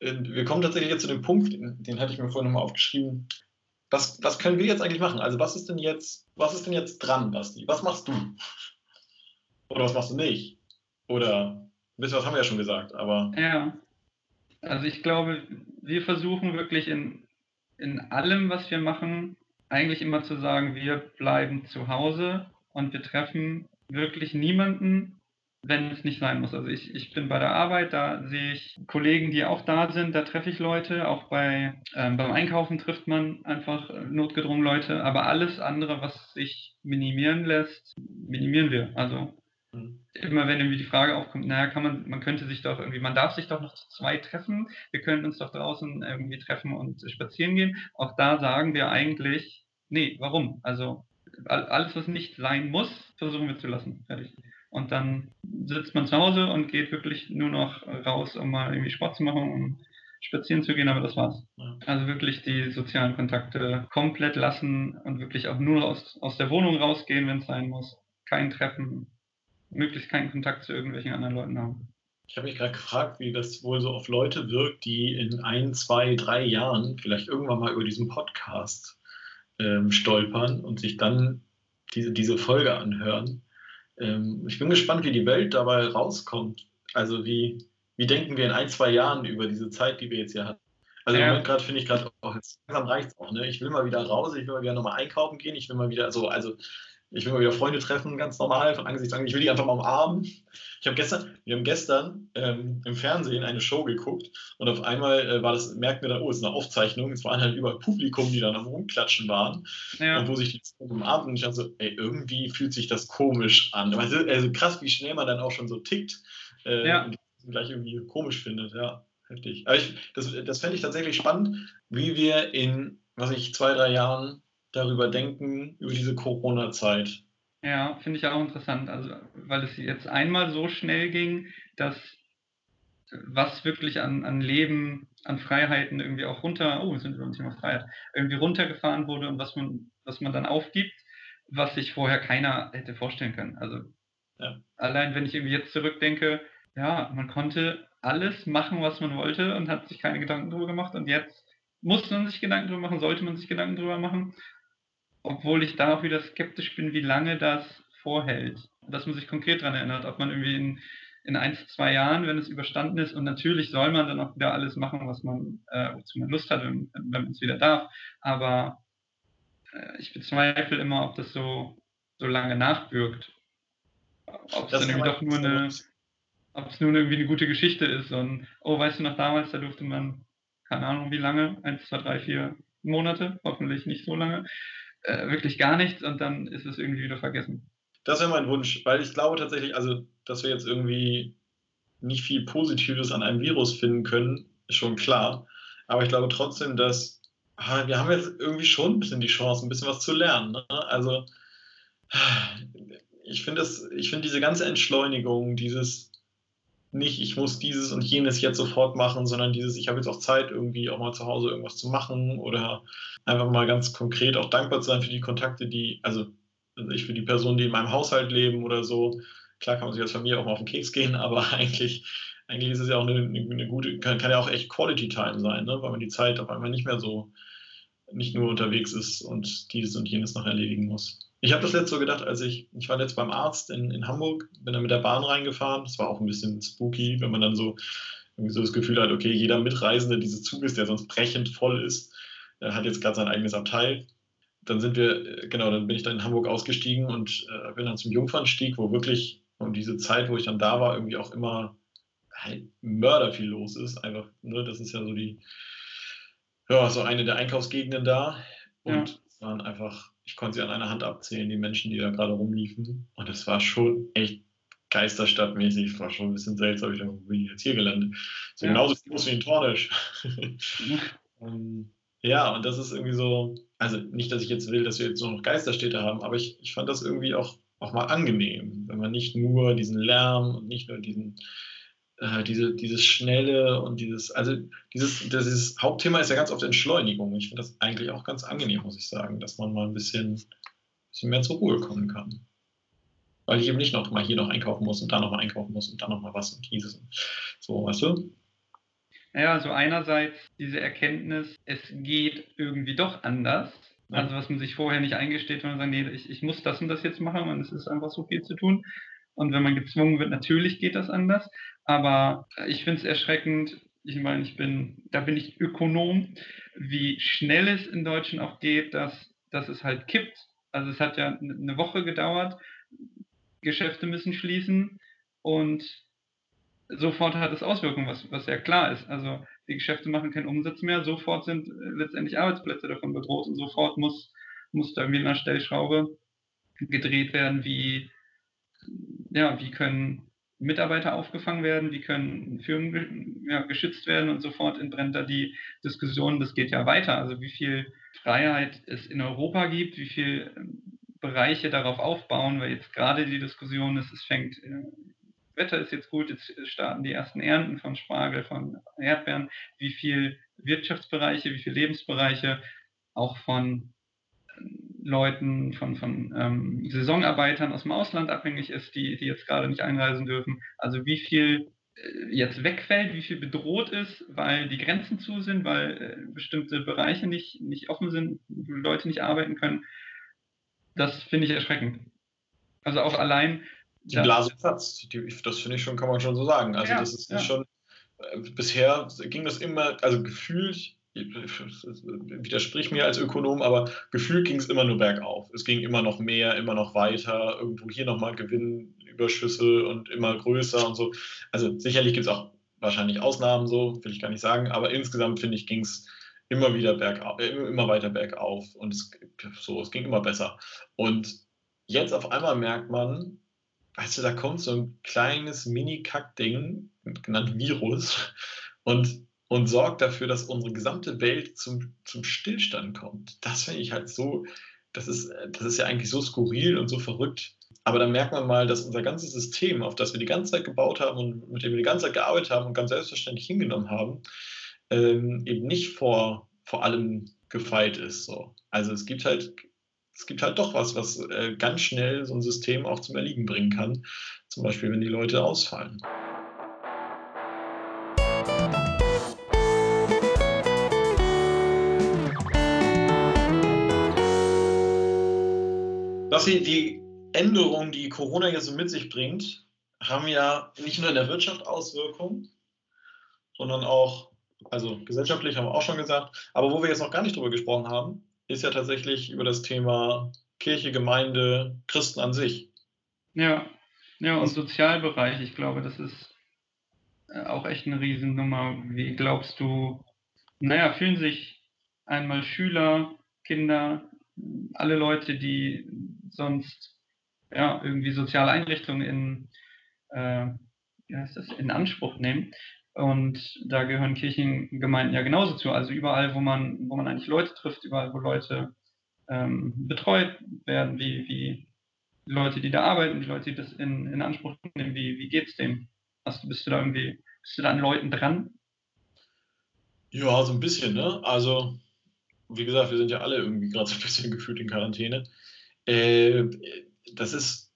Ja. Äh, wir kommen tatsächlich jetzt zu dem Punkt, den hatte ich mir vorhin nochmal aufgeschrieben. Was, was können wir jetzt eigentlich machen? Also was ist denn jetzt, was ist denn jetzt dran, Basti? Was machst du? Oder was machst du nicht? Oder ein bisschen was haben wir ja schon gesagt, aber. Ja. Also ich glaube, wir versuchen wirklich in, in allem, was wir machen, eigentlich immer zu sagen, wir bleiben zu Hause und wir treffen wirklich niemanden, wenn es nicht sein muss. Also ich, ich bin bei der Arbeit, da sehe ich Kollegen, die auch da sind, da treffe ich Leute, auch bei, ähm, beim Einkaufen trifft man einfach notgedrungen Leute, aber alles andere, was sich minimieren lässt, minimieren wir. Also. Immer wenn irgendwie die Frage aufkommt, naja, kann man, man könnte sich doch irgendwie, man darf sich doch noch zu zwei treffen, wir können uns doch draußen irgendwie treffen und spazieren gehen. Auch da sagen wir eigentlich, nee, warum? Also alles, was nicht sein muss, versuchen wir zu lassen. Fertig. Und dann sitzt man zu Hause und geht wirklich nur noch raus, um mal irgendwie Sport zu machen, um spazieren zu gehen, aber das war's. Also wirklich die sozialen Kontakte komplett lassen und wirklich auch nur aus, aus der Wohnung rausgehen, wenn es sein muss. Kein Treffen, möglichst keinen Kontakt zu irgendwelchen anderen Leuten haben. Ich habe mich gerade gefragt, wie das wohl so auf Leute wirkt, die in ein, zwei, drei Jahren vielleicht irgendwann mal über diesen Podcast ähm, stolpern und sich dann diese, diese Folge anhören ähm, ich bin gespannt, wie die Welt dabei rauskommt. Also wie, wie denken wir in ein, zwei Jahren über diese Zeit, die wir jetzt hier hatten? Also ja. im Moment gerade finde ich gerade auch, jetzt langsam reicht es auch. Ne? Ich will mal wieder raus, ich will mal wieder nochmal einkaufen gehen, ich will mal wieder so, also ich will mal wieder Freunde treffen, ganz normal, von Angesicht an. Ich will die einfach mal umarmen. Ich habe gestern, wir haben gestern ähm, im Fernsehen eine Show geguckt und auf einmal äh, war das, merkten wir dann, oh, es ist eine Aufzeichnung. Es waren halt überall Publikum, die dann am Rumklatschen waren ja. und wo sich die umarmten. Und ich dachte so, ey, irgendwie fühlt sich das komisch an. Also, also krass, wie schnell man dann auch schon so tickt äh, ja. und gleich irgendwie komisch findet, ja. Heftig. Aber ich, das, das fände ich tatsächlich spannend, wie wir in, was ich, zwei, drei Jahren darüber denken, über diese Corona-Zeit. Ja, finde ich auch interessant. Also, weil es jetzt einmal so schnell ging, dass was wirklich an, an Leben, an Freiheiten irgendwie auch runter, oh, wir sind über dem Thema Freiheit, irgendwie runtergefahren wurde und was man, was man dann aufgibt, was sich vorher keiner hätte vorstellen können. Also ja. allein wenn ich irgendwie jetzt zurückdenke, ja, man konnte alles machen, was man wollte und hat sich keine Gedanken darüber gemacht und jetzt muss man sich Gedanken darüber machen, sollte man sich Gedanken darüber machen obwohl ich da auch wieder skeptisch bin, wie lange das vorhält. Dass man sich konkret daran erinnert, ob man irgendwie in, in ein, zwei Jahren, wenn es überstanden ist, und natürlich soll man dann auch wieder alles machen, was man, äh, wozu man Lust hat, wenn, wenn man es wieder darf. Aber äh, ich bezweifle immer, ob das so, so lange nachwirkt. Ob es dann irgendwie doch nur eine, ob es nur irgendwie eine gute Geschichte ist und, oh, weißt du noch damals, da durfte man, keine Ahnung wie lange, eins, zwei, drei, vier Monate, hoffentlich nicht so lange, äh, wirklich gar nichts und dann ist es irgendwie wieder vergessen. Das wäre mein Wunsch, weil ich glaube tatsächlich, also, dass wir jetzt irgendwie nicht viel Positives an einem Virus finden können, ist schon klar. Aber ich glaube trotzdem, dass ah, wir haben jetzt irgendwie schon ein bisschen die Chance, ein bisschen was zu lernen. Ne? Also ich finde ich finde diese ganze Entschleunigung, dieses nicht, ich muss dieses und jenes jetzt sofort machen, sondern dieses, ich habe jetzt auch Zeit, irgendwie auch mal zu Hause irgendwas zu machen oder einfach mal ganz konkret auch dankbar zu sein für die Kontakte, die, also, also ich für die Personen, die in meinem Haushalt leben oder so. Klar kann man sich als Familie auch mal auf den Keks gehen, [laughs] aber eigentlich, eigentlich ist es ja auch eine, eine gute, kann, kann, ja auch echt Quality Time sein, ne? weil man die Zeit auf einmal nicht mehr so, nicht nur unterwegs ist und dieses und jenes noch erledigen muss. Ich habe das letzte so gedacht, als ich, ich war jetzt beim Arzt in, in Hamburg, bin dann mit der Bahn reingefahren. Das war auch ein bisschen spooky, wenn man dann so, irgendwie so das Gefühl hat, okay, jeder Mitreisende dieses Zuges, der sonst brechend voll ist, äh, hat jetzt gerade sein eigenes Abteil. Dann sind wir, äh, genau, dann bin ich dann in Hamburg ausgestiegen und äh, bin dann zum Jungfernstieg, wo wirklich um diese Zeit, wo ich dann da war, irgendwie auch immer halt Mörder viel los ist. Einfach, ne, das ist ja so die, ja, so eine der Einkaufsgegenden da. Und ja. es waren einfach ich konnte sie an einer Hand abzählen, die Menschen, die da gerade rumliefen. Und es war schon echt geisterstadtmäßig. Es war schon ein bisschen seltsam. Ich dachte, wo bin ich jetzt hier gelandet? So ja. genauso groß wie in Tornisch. [laughs] ja, und das ist irgendwie so, also nicht, dass ich jetzt will, dass wir jetzt nur noch Geisterstädte haben, aber ich, ich fand das irgendwie auch, auch mal angenehm, wenn man nicht nur diesen Lärm und nicht nur diesen, äh, diese, dieses Schnelle und dieses, also dieses, dieses Hauptthema ist ja ganz oft Entschleunigung. Ich finde das eigentlich auch ganz angenehm, muss ich sagen, dass man mal ein bisschen, bisschen mehr zur Ruhe kommen kann. Weil ich eben nicht noch mal hier noch einkaufen muss und da noch mal einkaufen muss und dann noch mal was und dieses. So, weißt du? Ja, also einerseits diese Erkenntnis, es geht irgendwie doch anders. Ja. Also was man sich vorher nicht eingesteht, wenn man sagt, nee, ich, ich muss das und das jetzt machen und es ist einfach so viel zu tun. Und wenn man gezwungen wird, natürlich geht das anders. Aber ich finde es erschreckend, ich meine, ich bin, da bin ich Ökonom, wie schnell es in Deutschland auch geht, dass, dass es halt kippt. Also es hat ja eine Woche gedauert, Geschäfte müssen schließen und sofort hat es Auswirkungen, was, was ja klar ist. Also die Geschäfte machen keinen Umsatz mehr, sofort sind letztendlich Arbeitsplätze davon bedroht und sofort muss, muss da irgendwie eine Stellschraube gedreht werden, wie, ja, wie können Mitarbeiter aufgefangen werden, wie können Firmen ja, geschützt werden und sofort entbrennt da die Diskussion, das geht ja weiter. Also wie viel Freiheit es in Europa gibt, wie viele ähm, Bereiche darauf aufbauen, weil jetzt gerade die Diskussion ist, es fängt, äh, Wetter ist jetzt gut, jetzt starten die ersten Ernten von Spargel, von Erdbeeren, wie viel Wirtschaftsbereiche, wie viele Lebensbereiche auch von Leuten, von, von ähm, Saisonarbeitern aus dem Ausland abhängig ist, die, die jetzt gerade nicht einreisen dürfen. Also wie viel äh, jetzt wegfällt, wie viel bedroht ist, weil die Grenzen zu sind, weil äh, bestimmte Bereiche nicht, nicht offen sind, wo Leute nicht arbeiten können. Das finde ich erschreckend. Also auch allein. Die Blase platzt, das finde ich schon, kann man schon so sagen. Also ja, das ist ja. schon, äh, bisher ging das immer, also gefühlt widersprich mir als Ökonom, aber gefühlt ging es immer nur bergauf. Es ging immer noch mehr, immer noch weiter, irgendwo hier nochmal Gewinnüberschüsse und immer größer und so. Also sicherlich gibt es auch wahrscheinlich Ausnahmen, so will ich gar nicht sagen, aber insgesamt finde ich, ging es immer wieder bergauf, äh, immer weiter bergauf und es, so, es ging immer besser. Und jetzt auf einmal merkt man, weißt du, da kommt so ein kleines Mini-Kack-Ding, genannt Virus, und und sorgt dafür, dass unsere gesamte Welt zum, zum Stillstand kommt. Das finde ich halt so, das ist, das ist ja eigentlich so skurril und so verrückt. Aber dann merkt man mal, dass unser ganzes System, auf das wir die ganze Zeit gebaut haben und mit dem wir die ganze Zeit gearbeitet haben und ganz selbstverständlich hingenommen haben, ähm, eben nicht vor, vor allem gefeit ist. So. Also es gibt halt, es gibt halt doch was, was äh, ganz schnell so ein System auch zum Erliegen bringen kann. Zum Beispiel, wenn die Leute ausfallen. Was sie, die Änderungen, die Corona jetzt so mit sich bringt, haben ja nicht nur in der Wirtschaft Auswirkungen, sondern auch, also gesellschaftlich haben wir auch schon gesagt, aber wo wir jetzt noch gar nicht drüber gesprochen haben, ist ja tatsächlich über das Thema Kirche, Gemeinde, Christen an sich. Ja, ja, und Sozialbereich, ich glaube, das ist äh, auch echt eine Riesennummer. Wie glaubst du, naja, fühlen sich einmal Schüler, Kinder, alle Leute, die sonst ja, irgendwie soziale Einrichtungen in, äh, wie heißt das, in Anspruch nehmen. Und da gehören Kirchengemeinden ja genauso zu. Also überall, wo man, wo man eigentlich Leute trifft, überall, wo Leute ähm, betreut werden, wie, wie Leute, die da arbeiten, die Leute, die das in, in Anspruch nehmen, wie, wie es denen? Hast du, bist du da irgendwie, bist du da an Leuten dran? Ja, so ein bisschen, ne? Also, wie gesagt, wir sind ja alle irgendwie gerade so ein bisschen gefühlt in Quarantäne. Äh, das ist,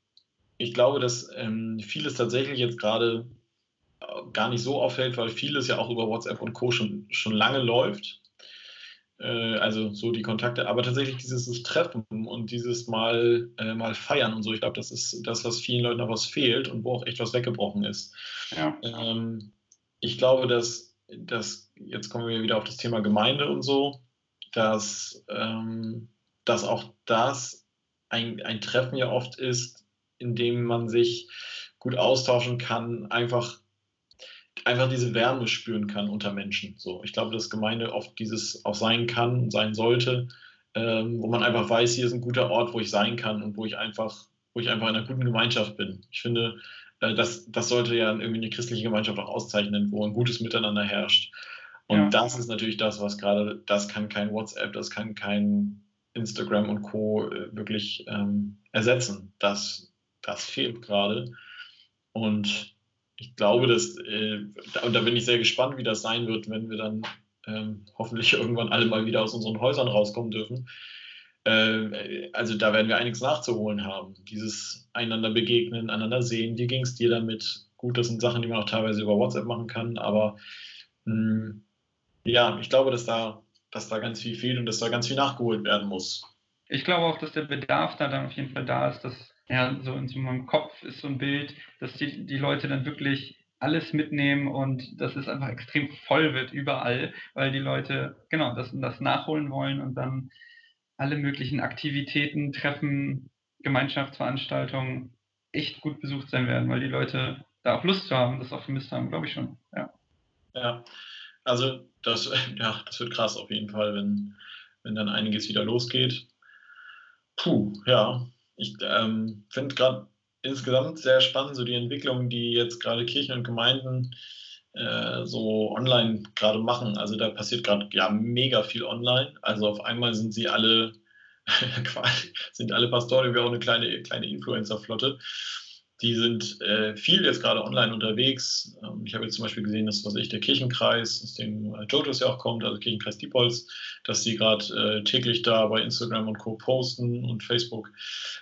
ich glaube, dass ähm, vieles tatsächlich jetzt gerade äh, gar nicht so auffällt, weil vieles ja auch über WhatsApp und Co. schon, schon lange läuft. Äh, also so die Kontakte, aber tatsächlich dieses Treffen und dieses mal, äh, mal feiern und so, ich glaube, das ist das, was vielen Leuten noch was fehlt und wo auch echt was weggebrochen ist. Ja. Ähm, ich glaube, dass, dass, jetzt kommen wir wieder auf das Thema Gemeinde und so, dass, ähm, dass auch das ein, ein Treffen ja oft ist, in dem man sich gut austauschen kann, einfach, einfach diese Wärme spüren kann unter Menschen. So, ich glaube, dass Gemeinde oft dieses auch sein kann und sein sollte, ähm, wo man einfach weiß, hier ist ein guter Ort, wo ich sein kann und wo ich einfach, wo ich einfach in einer guten Gemeinschaft bin. Ich finde, äh, das, das sollte ja irgendwie eine christliche Gemeinschaft auch auszeichnen, wo ein gutes Miteinander herrscht. Und ja. das ist natürlich das, was gerade, das kann kein WhatsApp, das kann kein Instagram und Co. Äh, wirklich ähm, ersetzen. Das, das fehlt gerade. Und ich glaube, dass, äh, und da bin ich sehr gespannt, wie das sein wird, wenn wir dann ähm, hoffentlich [laughs] irgendwann alle mal wieder aus unseren Häusern rauskommen dürfen. Äh, also da werden wir einiges nachzuholen haben. Dieses einander begegnen, einander sehen, wie ging es dir damit? Gut, das sind Sachen, die man auch teilweise über WhatsApp machen kann, aber mh, hm, ja, ich glaube, dass da, dass da ganz viel fehlt und dass da ganz viel nachgeholt werden muss. Ich glaube auch, dass der Bedarf da dann auf jeden Fall da ist, dass ja, so in so meinem Kopf ist so ein Bild, dass die, die Leute dann wirklich alles mitnehmen und dass es einfach extrem voll wird überall, weil die Leute genau das, das nachholen wollen und dann alle möglichen Aktivitäten, Treffen, Gemeinschaftsveranstaltungen echt gut besucht sein werden, weil die Leute da auch Lust zu haben, das auch vermisst haben, glaube ich schon. Ja. ja, also das, [laughs] ja, das wird krass auf jeden Fall, wenn, wenn dann einiges wieder losgeht. Puh, ja. Ich ähm, finde gerade insgesamt sehr spannend, so die Entwicklung, die jetzt gerade Kirchen und Gemeinden äh, so online gerade machen. Also da passiert gerade ja mega viel online. Also auf einmal sind sie alle [laughs] sind alle Pastoren wie auch eine kleine, kleine Influencer-Flotte die sind äh, viel jetzt gerade online unterwegs. Ähm, ich habe jetzt zum Beispiel gesehen, dass was ich, der Kirchenkreis, aus dem äh, Jotos ja auch kommt, also Kirchenkreis Diepholz, dass sie gerade äh, täglich da bei Instagram und Co. posten und Facebook,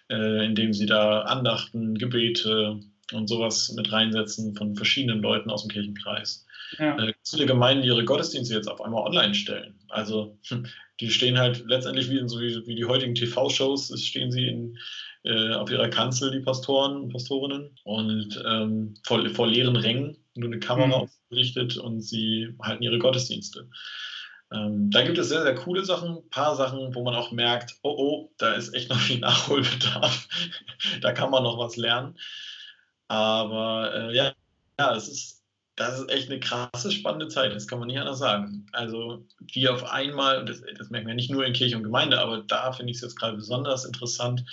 äh, indem sie da Andachten, Gebete und sowas mit reinsetzen von verschiedenen Leuten aus dem Kirchenkreis. Ja. Äh, viele Gemeinden, die ihre Gottesdienste jetzt auf einmal online stellen. Also die stehen halt letztendlich wie, in so wie, wie die heutigen TV-Shows, stehen sie in äh, auf ihrer Kanzel, die Pastoren und Pastorinnen, und ähm, vor, vor leeren Rängen, nur eine Kamera mhm. aufgerichtet und sie halten ihre Gottesdienste. Ähm, da gibt es sehr, sehr coole Sachen, ein paar Sachen, wo man auch merkt, oh oh, da ist echt noch viel Nachholbedarf, [laughs] da kann man noch was lernen. Aber äh, ja, ja, es ist das ist echt eine krasse, spannende Zeit, das kann man nicht anders sagen. Also, wie auf einmal, und das, das merken wir nicht nur in Kirche und Gemeinde, aber da finde ich es jetzt gerade besonders interessant,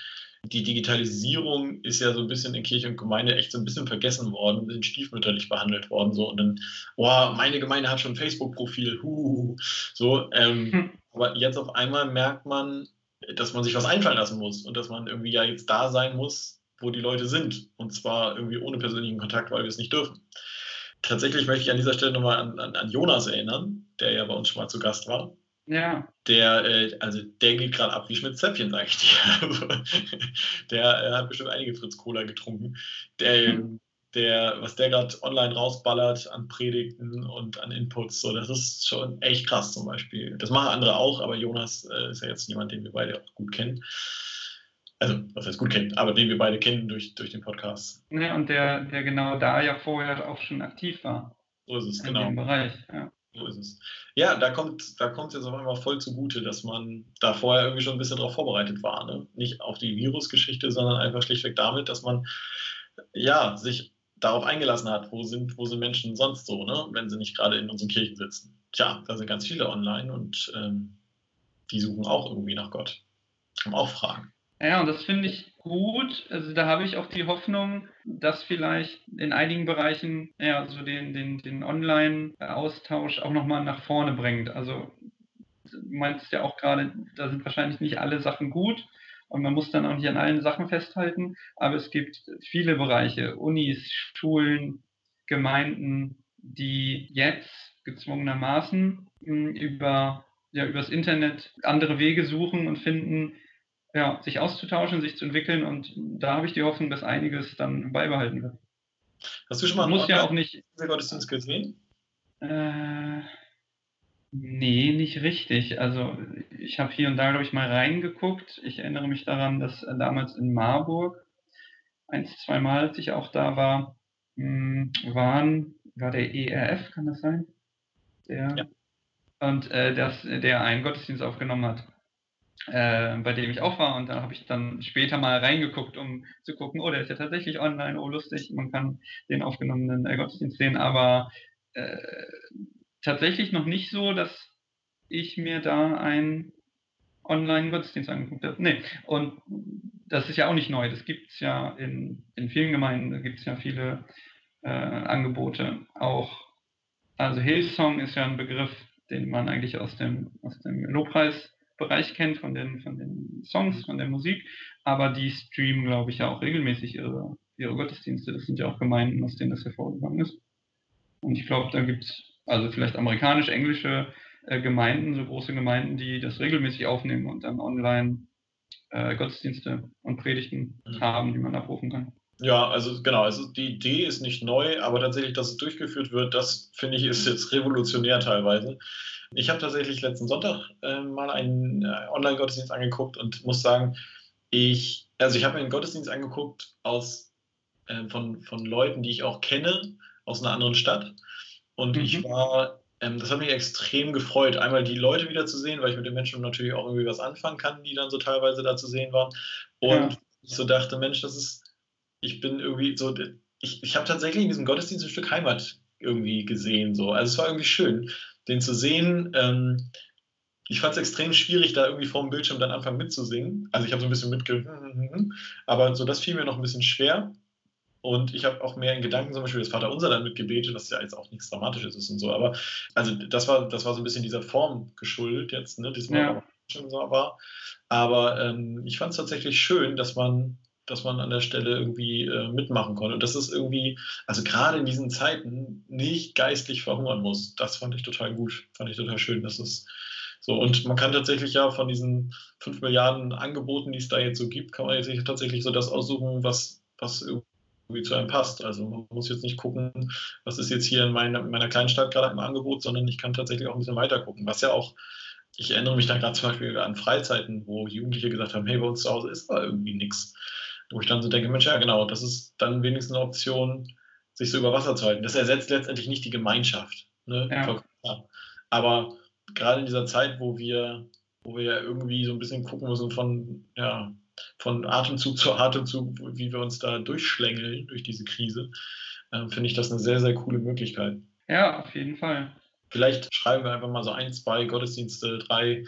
die Digitalisierung ist ja so ein bisschen in Kirche und Gemeinde echt so ein bisschen vergessen worden, ein bisschen stiefmütterlich behandelt worden. So. Und dann, oh, meine Gemeinde hat schon ein Facebook-Profil, so. Ähm, hm. Aber jetzt auf einmal merkt man, dass man sich was einfallen lassen muss und dass man irgendwie ja jetzt da sein muss, wo die Leute sind. Und zwar irgendwie ohne persönlichen Kontakt, weil wir es nicht dürfen. Tatsächlich möchte ich an dieser Stelle nochmal an, an, an Jonas erinnern, der ja bei uns schon mal zu Gast war. Ja. Der, äh, also der geht gerade ab wie Schmidt-Zäpfchen, sag ich dir. [laughs] Der äh, hat bestimmt einige Fritz Cola getrunken. Der, mhm. der, was der gerade online rausballert an Predigten und an Inputs, so, das ist schon echt krass zum Beispiel. Das machen andere auch, aber Jonas äh, ist ja jetzt jemand, den wir beide auch gut kennen. Also, was heißt gut kennen, aber den wir beide kennen durch, durch den Podcast. Ja, und der, der genau da ja vorher auch schon aktiv war. So ist es, in genau. Dem Bereich, ja. So ist es. Ja, da kommt da kommt jetzt auf einmal voll zugute, dass man da vorher irgendwie schon ein bisschen darauf vorbereitet war. Ne? Nicht auf die Virusgeschichte, sondern einfach schlichtweg damit, dass man ja sich darauf eingelassen hat, wo sind, wo sind Menschen sonst so, ne? wenn sie nicht gerade in unseren Kirchen sitzen. Tja, da sind ganz viele online und ähm, die suchen auch irgendwie nach Gott. Haben auch Fragen. Ja, und das finde ich gut. Also da habe ich auch die Hoffnung, dass vielleicht in einigen Bereichen ja so den, den, den Online-Austausch auch nochmal nach vorne bringt. Also du meinst ja auch gerade, da sind wahrscheinlich nicht alle Sachen gut und man muss dann auch nicht an allen Sachen festhalten, aber es gibt viele Bereiche, Unis, Schulen, Gemeinden, die jetzt gezwungenermaßen hm, über ja, übers Internet andere Wege suchen und finden, ja, sich auszutauschen, sich zu entwickeln und da habe ich die Hoffnung, dass einiges dann beibehalten wird. Hast du schon mal muss ja auch nicht Gottesdienst gesehen? Äh, nee, nicht richtig. Also ich habe hier und da, glaube ich, mal reingeguckt. Ich erinnere mich daran, dass damals in Marburg eins, zwei Mal, als ich auch da war, hm, waren, war der ERF, kann das sein? Der, ja. Und äh, das, der einen Gottesdienst aufgenommen hat äh, bei dem ich auch war. Und da habe ich dann später mal reingeguckt, um zu gucken, oh, der ist ja tatsächlich online, oh, lustig, man kann den aufgenommenen äh, Gottesdienst sehen. Aber äh, tatsächlich noch nicht so, dass ich mir da einen Online-Gottesdienst angeguckt habe. Nee, und das ist ja auch nicht neu. Das gibt es ja in, in vielen Gemeinden, da gibt es ja viele äh, Angebote. Auch, also Hillsong ist ja ein Begriff, den man eigentlich aus dem, aus dem Lobpreis Bereich kennt, von den, von den Songs, von der Musik, aber die streamen, glaube ich, ja auch regelmäßig ihre, ihre Gottesdienste. Das sind ja auch Gemeinden, aus denen das hervorgegangen ist. Und ich glaube, da gibt es also vielleicht amerikanische, englische äh, Gemeinden, so große Gemeinden, die das regelmäßig aufnehmen und dann online äh, Gottesdienste und Predigten mhm. haben, die man abrufen kann. Ja, also genau, also die Idee ist nicht neu, aber tatsächlich, dass es durchgeführt wird, das finde ich ist jetzt revolutionär teilweise. Ich habe tatsächlich letzten Sonntag äh, mal einen äh, Online-Gottesdienst angeguckt und muss sagen, ich, also ich habe mir einen Gottesdienst angeguckt aus, äh, von, von Leuten, die ich auch kenne, aus einer anderen Stadt. Und mhm. ich war, ähm, das hat mich extrem gefreut, einmal die Leute wieder zu sehen, weil ich mit den Menschen natürlich auch irgendwie was anfangen kann, die dann so teilweise da zu sehen waren. Und ja. ich so dachte, Mensch, das ist, ich bin irgendwie so, ich, ich habe tatsächlich in diesem Gottesdienst ein Stück Heimat irgendwie gesehen. So. Also es war irgendwie schön, den zu sehen. Ähm, ich fand es extrem schwierig, da irgendwie vor dem Bildschirm dann anfangen mitzusingen. Also ich habe so ein bisschen mitgehört, aber so das fiel mir noch ein bisschen schwer. Und ich habe auch mehr in Gedanken zum Beispiel das Vaterunser dann mitgebetet, was ja jetzt auch nichts Dramatisches ist und so. Aber also das war, das war so ein bisschen dieser Form geschuldet jetzt, ne, diesmal ja. schon so war. Aber ähm, ich fand es tatsächlich schön, dass man dass man an der Stelle irgendwie äh, mitmachen konnte. Und das ist irgendwie, also gerade in diesen Zeiten, nicht geistlich verhungern muss. Das fand ich total gut, fand ich total schön, dass es so, und man kann tatsächlich ja von diesen 5 Milliarden Angeboten, die es da jetzt so gibt, kann man jetzt tatsächlich so das aussuchen, was, was irgendwie zu einem passt. Also man muss jetzt nicht gucken, was ist jetzt hier in meiner, in meiner kleinen Stadt gerade im Angebot, sondern ich kann tatsächlich auch ein bisschen weiter gucken. Was ja auch, ich erinnere mich dann gerade zum Beispiel an Freizeiten, wo Jugendliche gesagt haben, hey, bei uns zu Hause ist da irgendwie nichts. Wo ich dann so denke, Mensch, ja genau, das ist dann wenigstens eine Option, sich so über Wasser zu halten. Das ersetzt letztendlich nicht die Gemeinschaft. Ne? Ja. Aber gerade in dieser Zeit, wo wir, wo wir ja irgendwie so ein bisschen gucken müssen von, ja, von Atemzug zu Atemzug, wie wir uns da durchschlängeln durch diese Krise, äh, finde ich das eine sehr, sehr coole Möglichkeit. Ja, auf jeden Fall. Vielleicht schreiben wir einfach mal so ein, zwei Gottesdienste, drei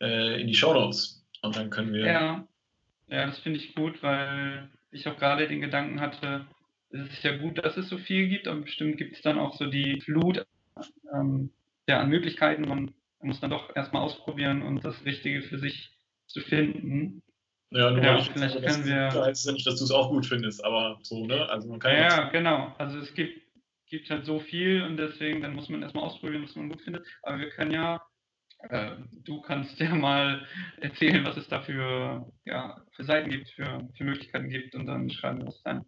äh, in die Show Notes und dann können wir. Ja, ja das finde ich gut, weil ich auch gerade den Gedanken hatte, es ist ja gut, dass es so viel gibt, aber bestimmt gibt es dann auch so die Flut ähm, ja, an Möglichkeiten. Man muss dann doch erstmal ausprobieren und das Richtige für sich zu finden. Ja, nur ja, ich vielleicht können wir. Das heißt ja nicht, dass du es auch gut findest, aber so, ne? Also man kann ja, ja genau. Also es gibt, gibt halt so viel und deswegen, dann muss man erstmal ausprobieren, was man gut findet. Aber wir können ja, äh, du kannst ja mal erzählen, was es da für, ja, für Seiten gibt, für, für Möglichkeiten gibt und dann schreiben wir das dann.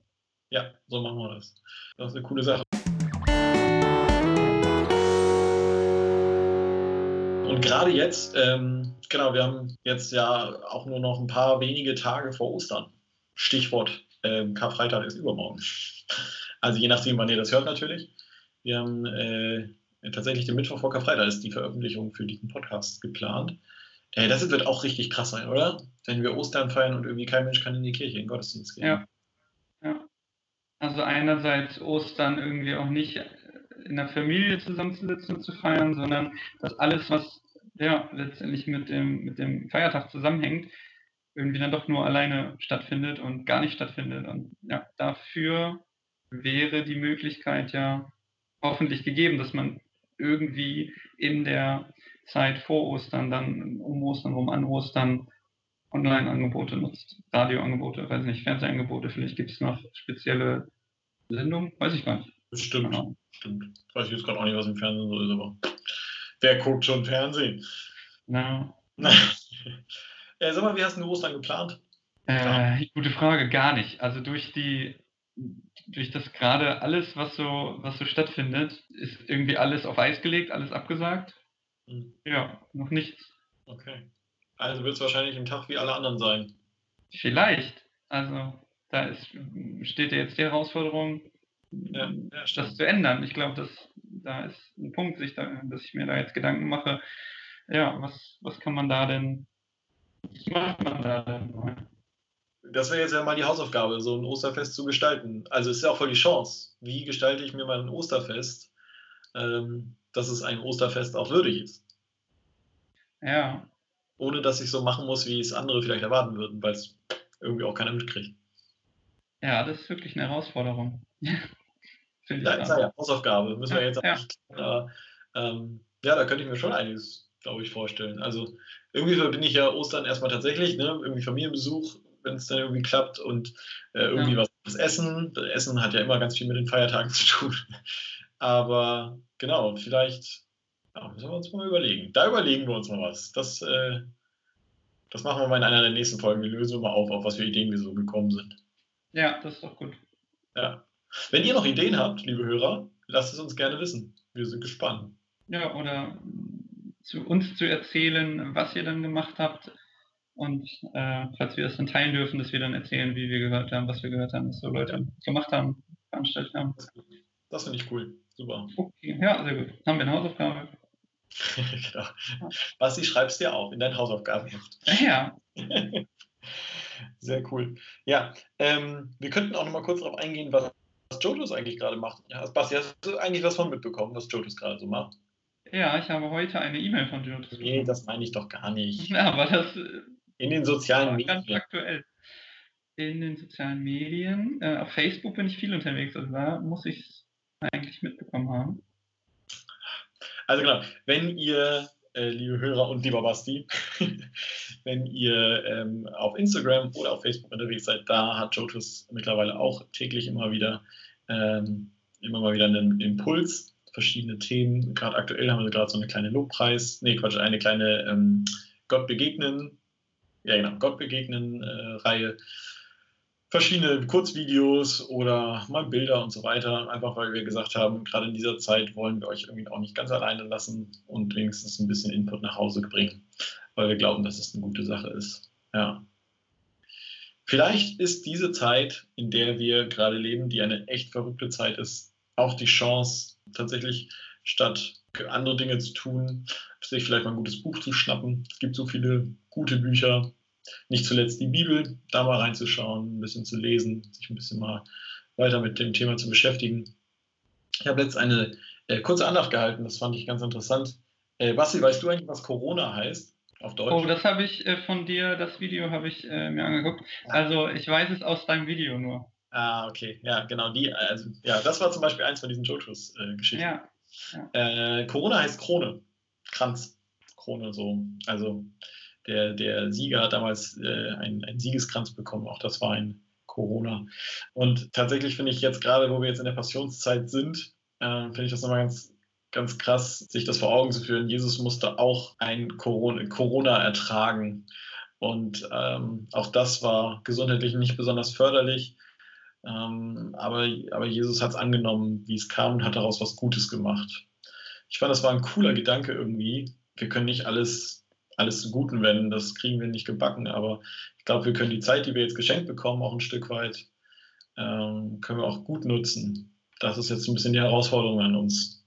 Ja, so machen wir das. Das ist eine coole Sache. Und gerade jetzt, ähm, genau, wir haben jetzt ja auch nur noch ein paar wenige Tage vor Ostern. Stichwort ähm, Karfreitag ist übermorgen. Also je nachdem, wann ihr das hört natürlich. Wir haben äh, tatsächlich den Mittwoch vor Karfreitag ist die Veröffentlichung für diesen Podcast geplant. Äh, das wird auch richtig krass sein, oder? Wenn wir Ostern feiern und irgendwie kein Mensch kann in die Kirche, in den Gottesdienst gehen. Ja. ja. Also einerseits Ostern irgendwie auch nicht in der Familie zusammenzusitzen und zu feiern, sondern dass alles, was ja letztendlich mit dem, mit dem Feiertag zusammenhängt, irgendwie dann doch nur alleine stattfindet und gar nicht stattfindet. Und ja, dafür wäre die Möglichkeit ja hoffentlich gegeben, dass man irgendwie in der Zeit vor Ostern, dann um Ostern rum, an Ostern Online-Angebote nutzt, Radioangebote, weiß nicht, Fernsehangebote, vielleicht gibt es noch spezielle Sendungen, weiß ich gar nicht. Bestimmt, genau. bestimmt. Weiß ich jetzt gerade auch nicht, was im Fernsehen so ist, aber Wer guckt schon Fernsehen? Na. [laughs] äh, sag mal, wie hast du Ostern geplant? Äh, gute Frage, gar nicht. Also durch die, durch das gerade alles, was so, was so stattfindet, ist irgendwie alles auf Eis gelegt, alles abgesagt. Hm. Ja, noch nichts. Okay. Also wird es wahrscheinlich ein Tag wie alle anderen sein. Vielleicht. Also da ist, steht ja jetzt die Herausforderung, ja, ja, das zu ändern. Ich glaube, dass da ist ein Punkt, sich da, dass ich mir da jetzt Gedanken mache, ja, was, was kann man da denn, was macht man da denn? Das wäre jetzt ja mal die Hausaufgabe, so ein Osterfest zu gestalten. Also ist ja auch voll die Chance. Wie gestalte ich mir mal ein Osterfest, ähm, dass es ein Osterfest auch würdig ist? Ja. Ohne dass ich so machen muss, wie es andere vielleicht erwarten würden, weil es irgendwie auch keiner mitkriegt. Ja, das ist wirklich eine Herausforderung. [laughs] Ja, ist ja Hausaufgabe. Müssen wir jetzt ja. Nicht, ähm, ja, da könnte ich mir schon einiges, glaube ich, vorstellen. Also irgendwie verbinde ich ja Ostern erstmal tatsächlich, ne? irgendwie Familienbesuch, wenn es dann irgendwie klappt und äh, irgendwie ja. was das Essen. Das Essen hat ja immer ganz viel mit den Feiertagen zu tun. Aber genau, vielleicht ja, müssen wir uns mal überlegen. Da überlegen wir uns mal was. Das, äh, das machen wir mal in einer der nächsten Folgen. Wir lösen mal auf, auf was für Ideen wir so gekommen sind. Ja, das ist doch gut. Ja. Wenn ihr noch Ideen habt, liebe Hörer, lasst es uns gerne wissen. Wir sind gespannt. Ja, oder zu uns zu erzählen, was ihr dann gemacht habt. Und äh, falls wir das dann teilen dürfen, dass wir dann erzählen, wie wir gehört haben, was wir gehört haben, was so Leute gemacht haben, veranstaltet haben. Das finde ich cool. Super. Okay, ja, sehr gut. Haben wir eine Hausaufgabe? [laughs] genau. Basti, schreibst dir auch in dein Hausaufgabenheft. Ja. [laughs] Sehr cool. Ja, ähm, wir könnten auch noch mal kurz darauf eingehen, was, was Jotos eigentlich gerade macht. Ja, Basti, hast du eigentlich was von mitbekommen, was Jotos gerade so macht? Ja, ich habe heute eine E-Mail von Jotos bekommen. Nee, das meine ich doch gar nicht. Ja, [laughs] aber das. In den sozialen Medien. Ganz aktuell. In den sozialen Medien. Äh, auf Facebook bin ich viel unterwegs, also da muss ich es eigentlich mitbekommen haben. Also genau, wenn ihr, äh, liebe Hörer und lieber Basti, [laughs] wenn ihr ähm, auf Instagram oder auf Facebook unterwegs seid, da hat Jotus mittlerweile auch täglich immer wieder ähm, immer mal wieder einen Impuls, verschiedene Themen. Gerade aktuell haben wir gerade so eine kleine Lobpreis, nee Quatsch, eine kleine ähm, Gott begegnen, ja genau, Gott begegnen äh, Reihe verschiedene Kurzvideos oder mal Bilder und so weiter, einfach weil wir gesagt haben, gerade in dieser Zeit wollen wir euch irgendwie auch nicht ganz alleine lassen und wenigstens ein bisschen Input nach Hause bringen, weil wir glauben, dass es eine gute Sache ist. Ja. Vielleicht ist diese Zeit, in der wir gerade leben, die eine echt verrückte Zeit ist, auch die Chance, tatsächlich statt andere Dinge zu tun, sich vielleicht mal ein gutes Buch zu schnappen. Es gibt so viele gute Bücher, nicht zuletzt die Bibel, da mal reinzuschauen, ein bisschen zu lesen, sich ein bisschen mal weiter mit dem Thema zu beschäftigen. Ich habe jetzt eine äh, kurze Andacht gehalten, das fand ich ganz interessant. Äh, Basti, weißt du eigentlich, was Corona heißt? Auf Deutsch? Oh, das habe ich äh, von dir, das Video habe ich äh, mir angeguckt. Also ich weiß es aus deinem Video nur. Ah, okay, ja, genau. Die, also, ja, das war zum Beispiel eins von diesen Jotus-Geschichten. ja. Äh, Corona heißt Krone, Kranz, Krone so. Also der, der Sieger hat damals äh, einen, einen Siegeskranz bekommen, auch das war ein Corona. Und tatsächlich finde ich jetzt gerade, wo wir jetzt in der Passionszeit sind, äh, finde ich das nochmal ganz, ganz krass, sich das vor Augen zu führen. Jesus musste auch ein Corona, Corona ertragen. Und ähm, auch das war gesundheitlich nicht besonders förderlich. Ähm, aber, aber Jesus hat es angenommen, wie es kam und hat daraus was Gutes gemacht. Ich fand, das war ein cooler Gedanke irgendwie. Wir können nicht alles alles zum Guten wenden. Das kriegen wir nicht gebacken, aber ich glaube, wir können die Zeit, die wir jetzt geschenkt bekommen, auch ein Stück weit, ähm, können wir auch gut nutzen. Das ist jetzt ein bisschen die Herausforderung an uns.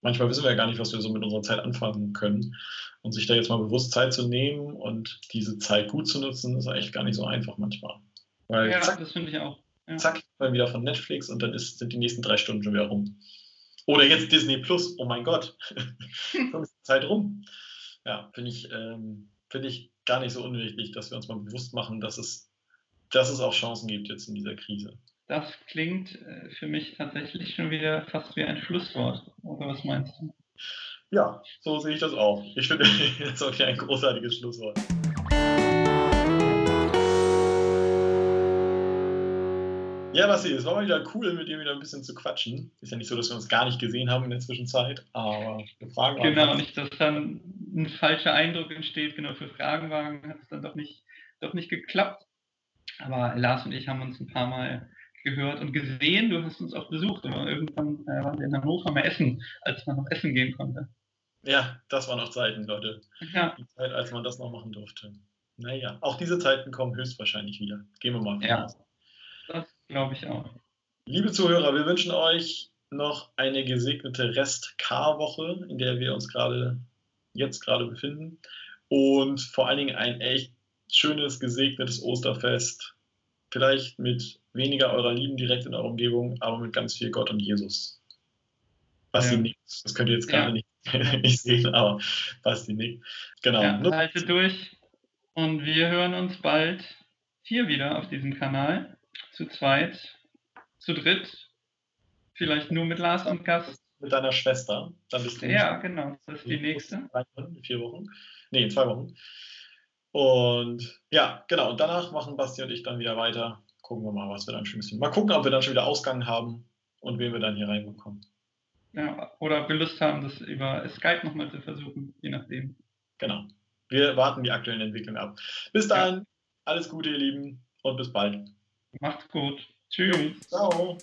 Manchmal wissen wir ja gar nicht, was wir so mit unserer Zeit anfangen können. Und sich da jetzt mal bewusst Zeit zu nehmen und diese Zeit gut zu nutzen, ist eigentlich gar nicht so einfach manchmal. Weil ja, zack, das finde ich auch. Ja. Zack, dann wieder von Netflix und dann ist, sind die nächsten drei Stunden schon wieder rum. Oder jetzt Disney Plus, oh mein Gott, [laughs] dann ist die Zeit rum ja, finde ich, ähm, find ich gar nicht so unwichtig, dass wir uns mal bewusst machen, dass es, dass es auch Chancen gibt jetzt in dieser Krise. Das klingt äh, für mich tatsächlich schon wieder fast wie ein Schlusswort. Oder was meinst du? Ja, so sehe ich das auch. Ich finde, [laughs] das ist auch ein großartiges Schlusswort. Ja, Basti, es war mal wieder cool, mit dir wieder ein bisschen zu quatschen. Ist ja nicht so, dass wir uns gar nicht gesehen haben in der Zwischenzeit, aber wir fragen Genau, nicht, dass dann ein falscher Eindruck entsteht. Genau, für Fragenwagen hat es dann doch nicht, doch nicht geklappt. Aber Lars und ich haben uns ein paar Mal gehört und gesehen. Du hast uns auch besucht. Aber irgendwann äh, waren wir in Hannover mal essen, als man noch essen gehen konnte. Ja, das waren noch Zeiten, Leute. Ja. Die Zeit, als man das noch machen durfte. Naja, auch diese Zeiten kommen höchstwahrscheinlich wieder. Gehen wir mal von ja. aus. Glaube ich auch. Liebe Zuhörer, wir wünschen euch noch eine gesegnete Rest-K-Woche, in der wir uns gerade jetzt gerade befinden. Und vor allen Dingen ein echt schönes, gesegnetes Osterfest. Vielleicht mit weniger eurer Lieben direkt in eurer Umgebung, aber mit ganz viel Gott und Jesus. Basti ja. nickt. Das könnt ihr jetzt gerade ja. nicht, [laughs] nicht, sehen, aber Basti nickt. Genau. Ja, halte durch und wir hören uns bald hier wieder auf diesem Kanal zu zweit, zu dritt, vielleicht nur mit Lars und Gast. Mit deiner Schwester, dann bist du. Ja, genau, das ist die nächste. In vier Wochen. Nee, in zwei Wochen. Und ja, genau, und danach machen Basti und ich dann wieder weiter gucken wir mal, was wir dann schon bisschen. Mal gucken, ob wir dann schon wieder Ausgang haben und wen wir dann hier reinbekommen. Ja, oder wir Lust haben, das über Skype nochmal zu versuchen, je nachdem. Genau. Wir warten die aktuellen Entwicklungen ab. Bis dahin, ja. alles Gute, ihr Lieben, und bis bald. Macht's gut. Tschüss. Ciao.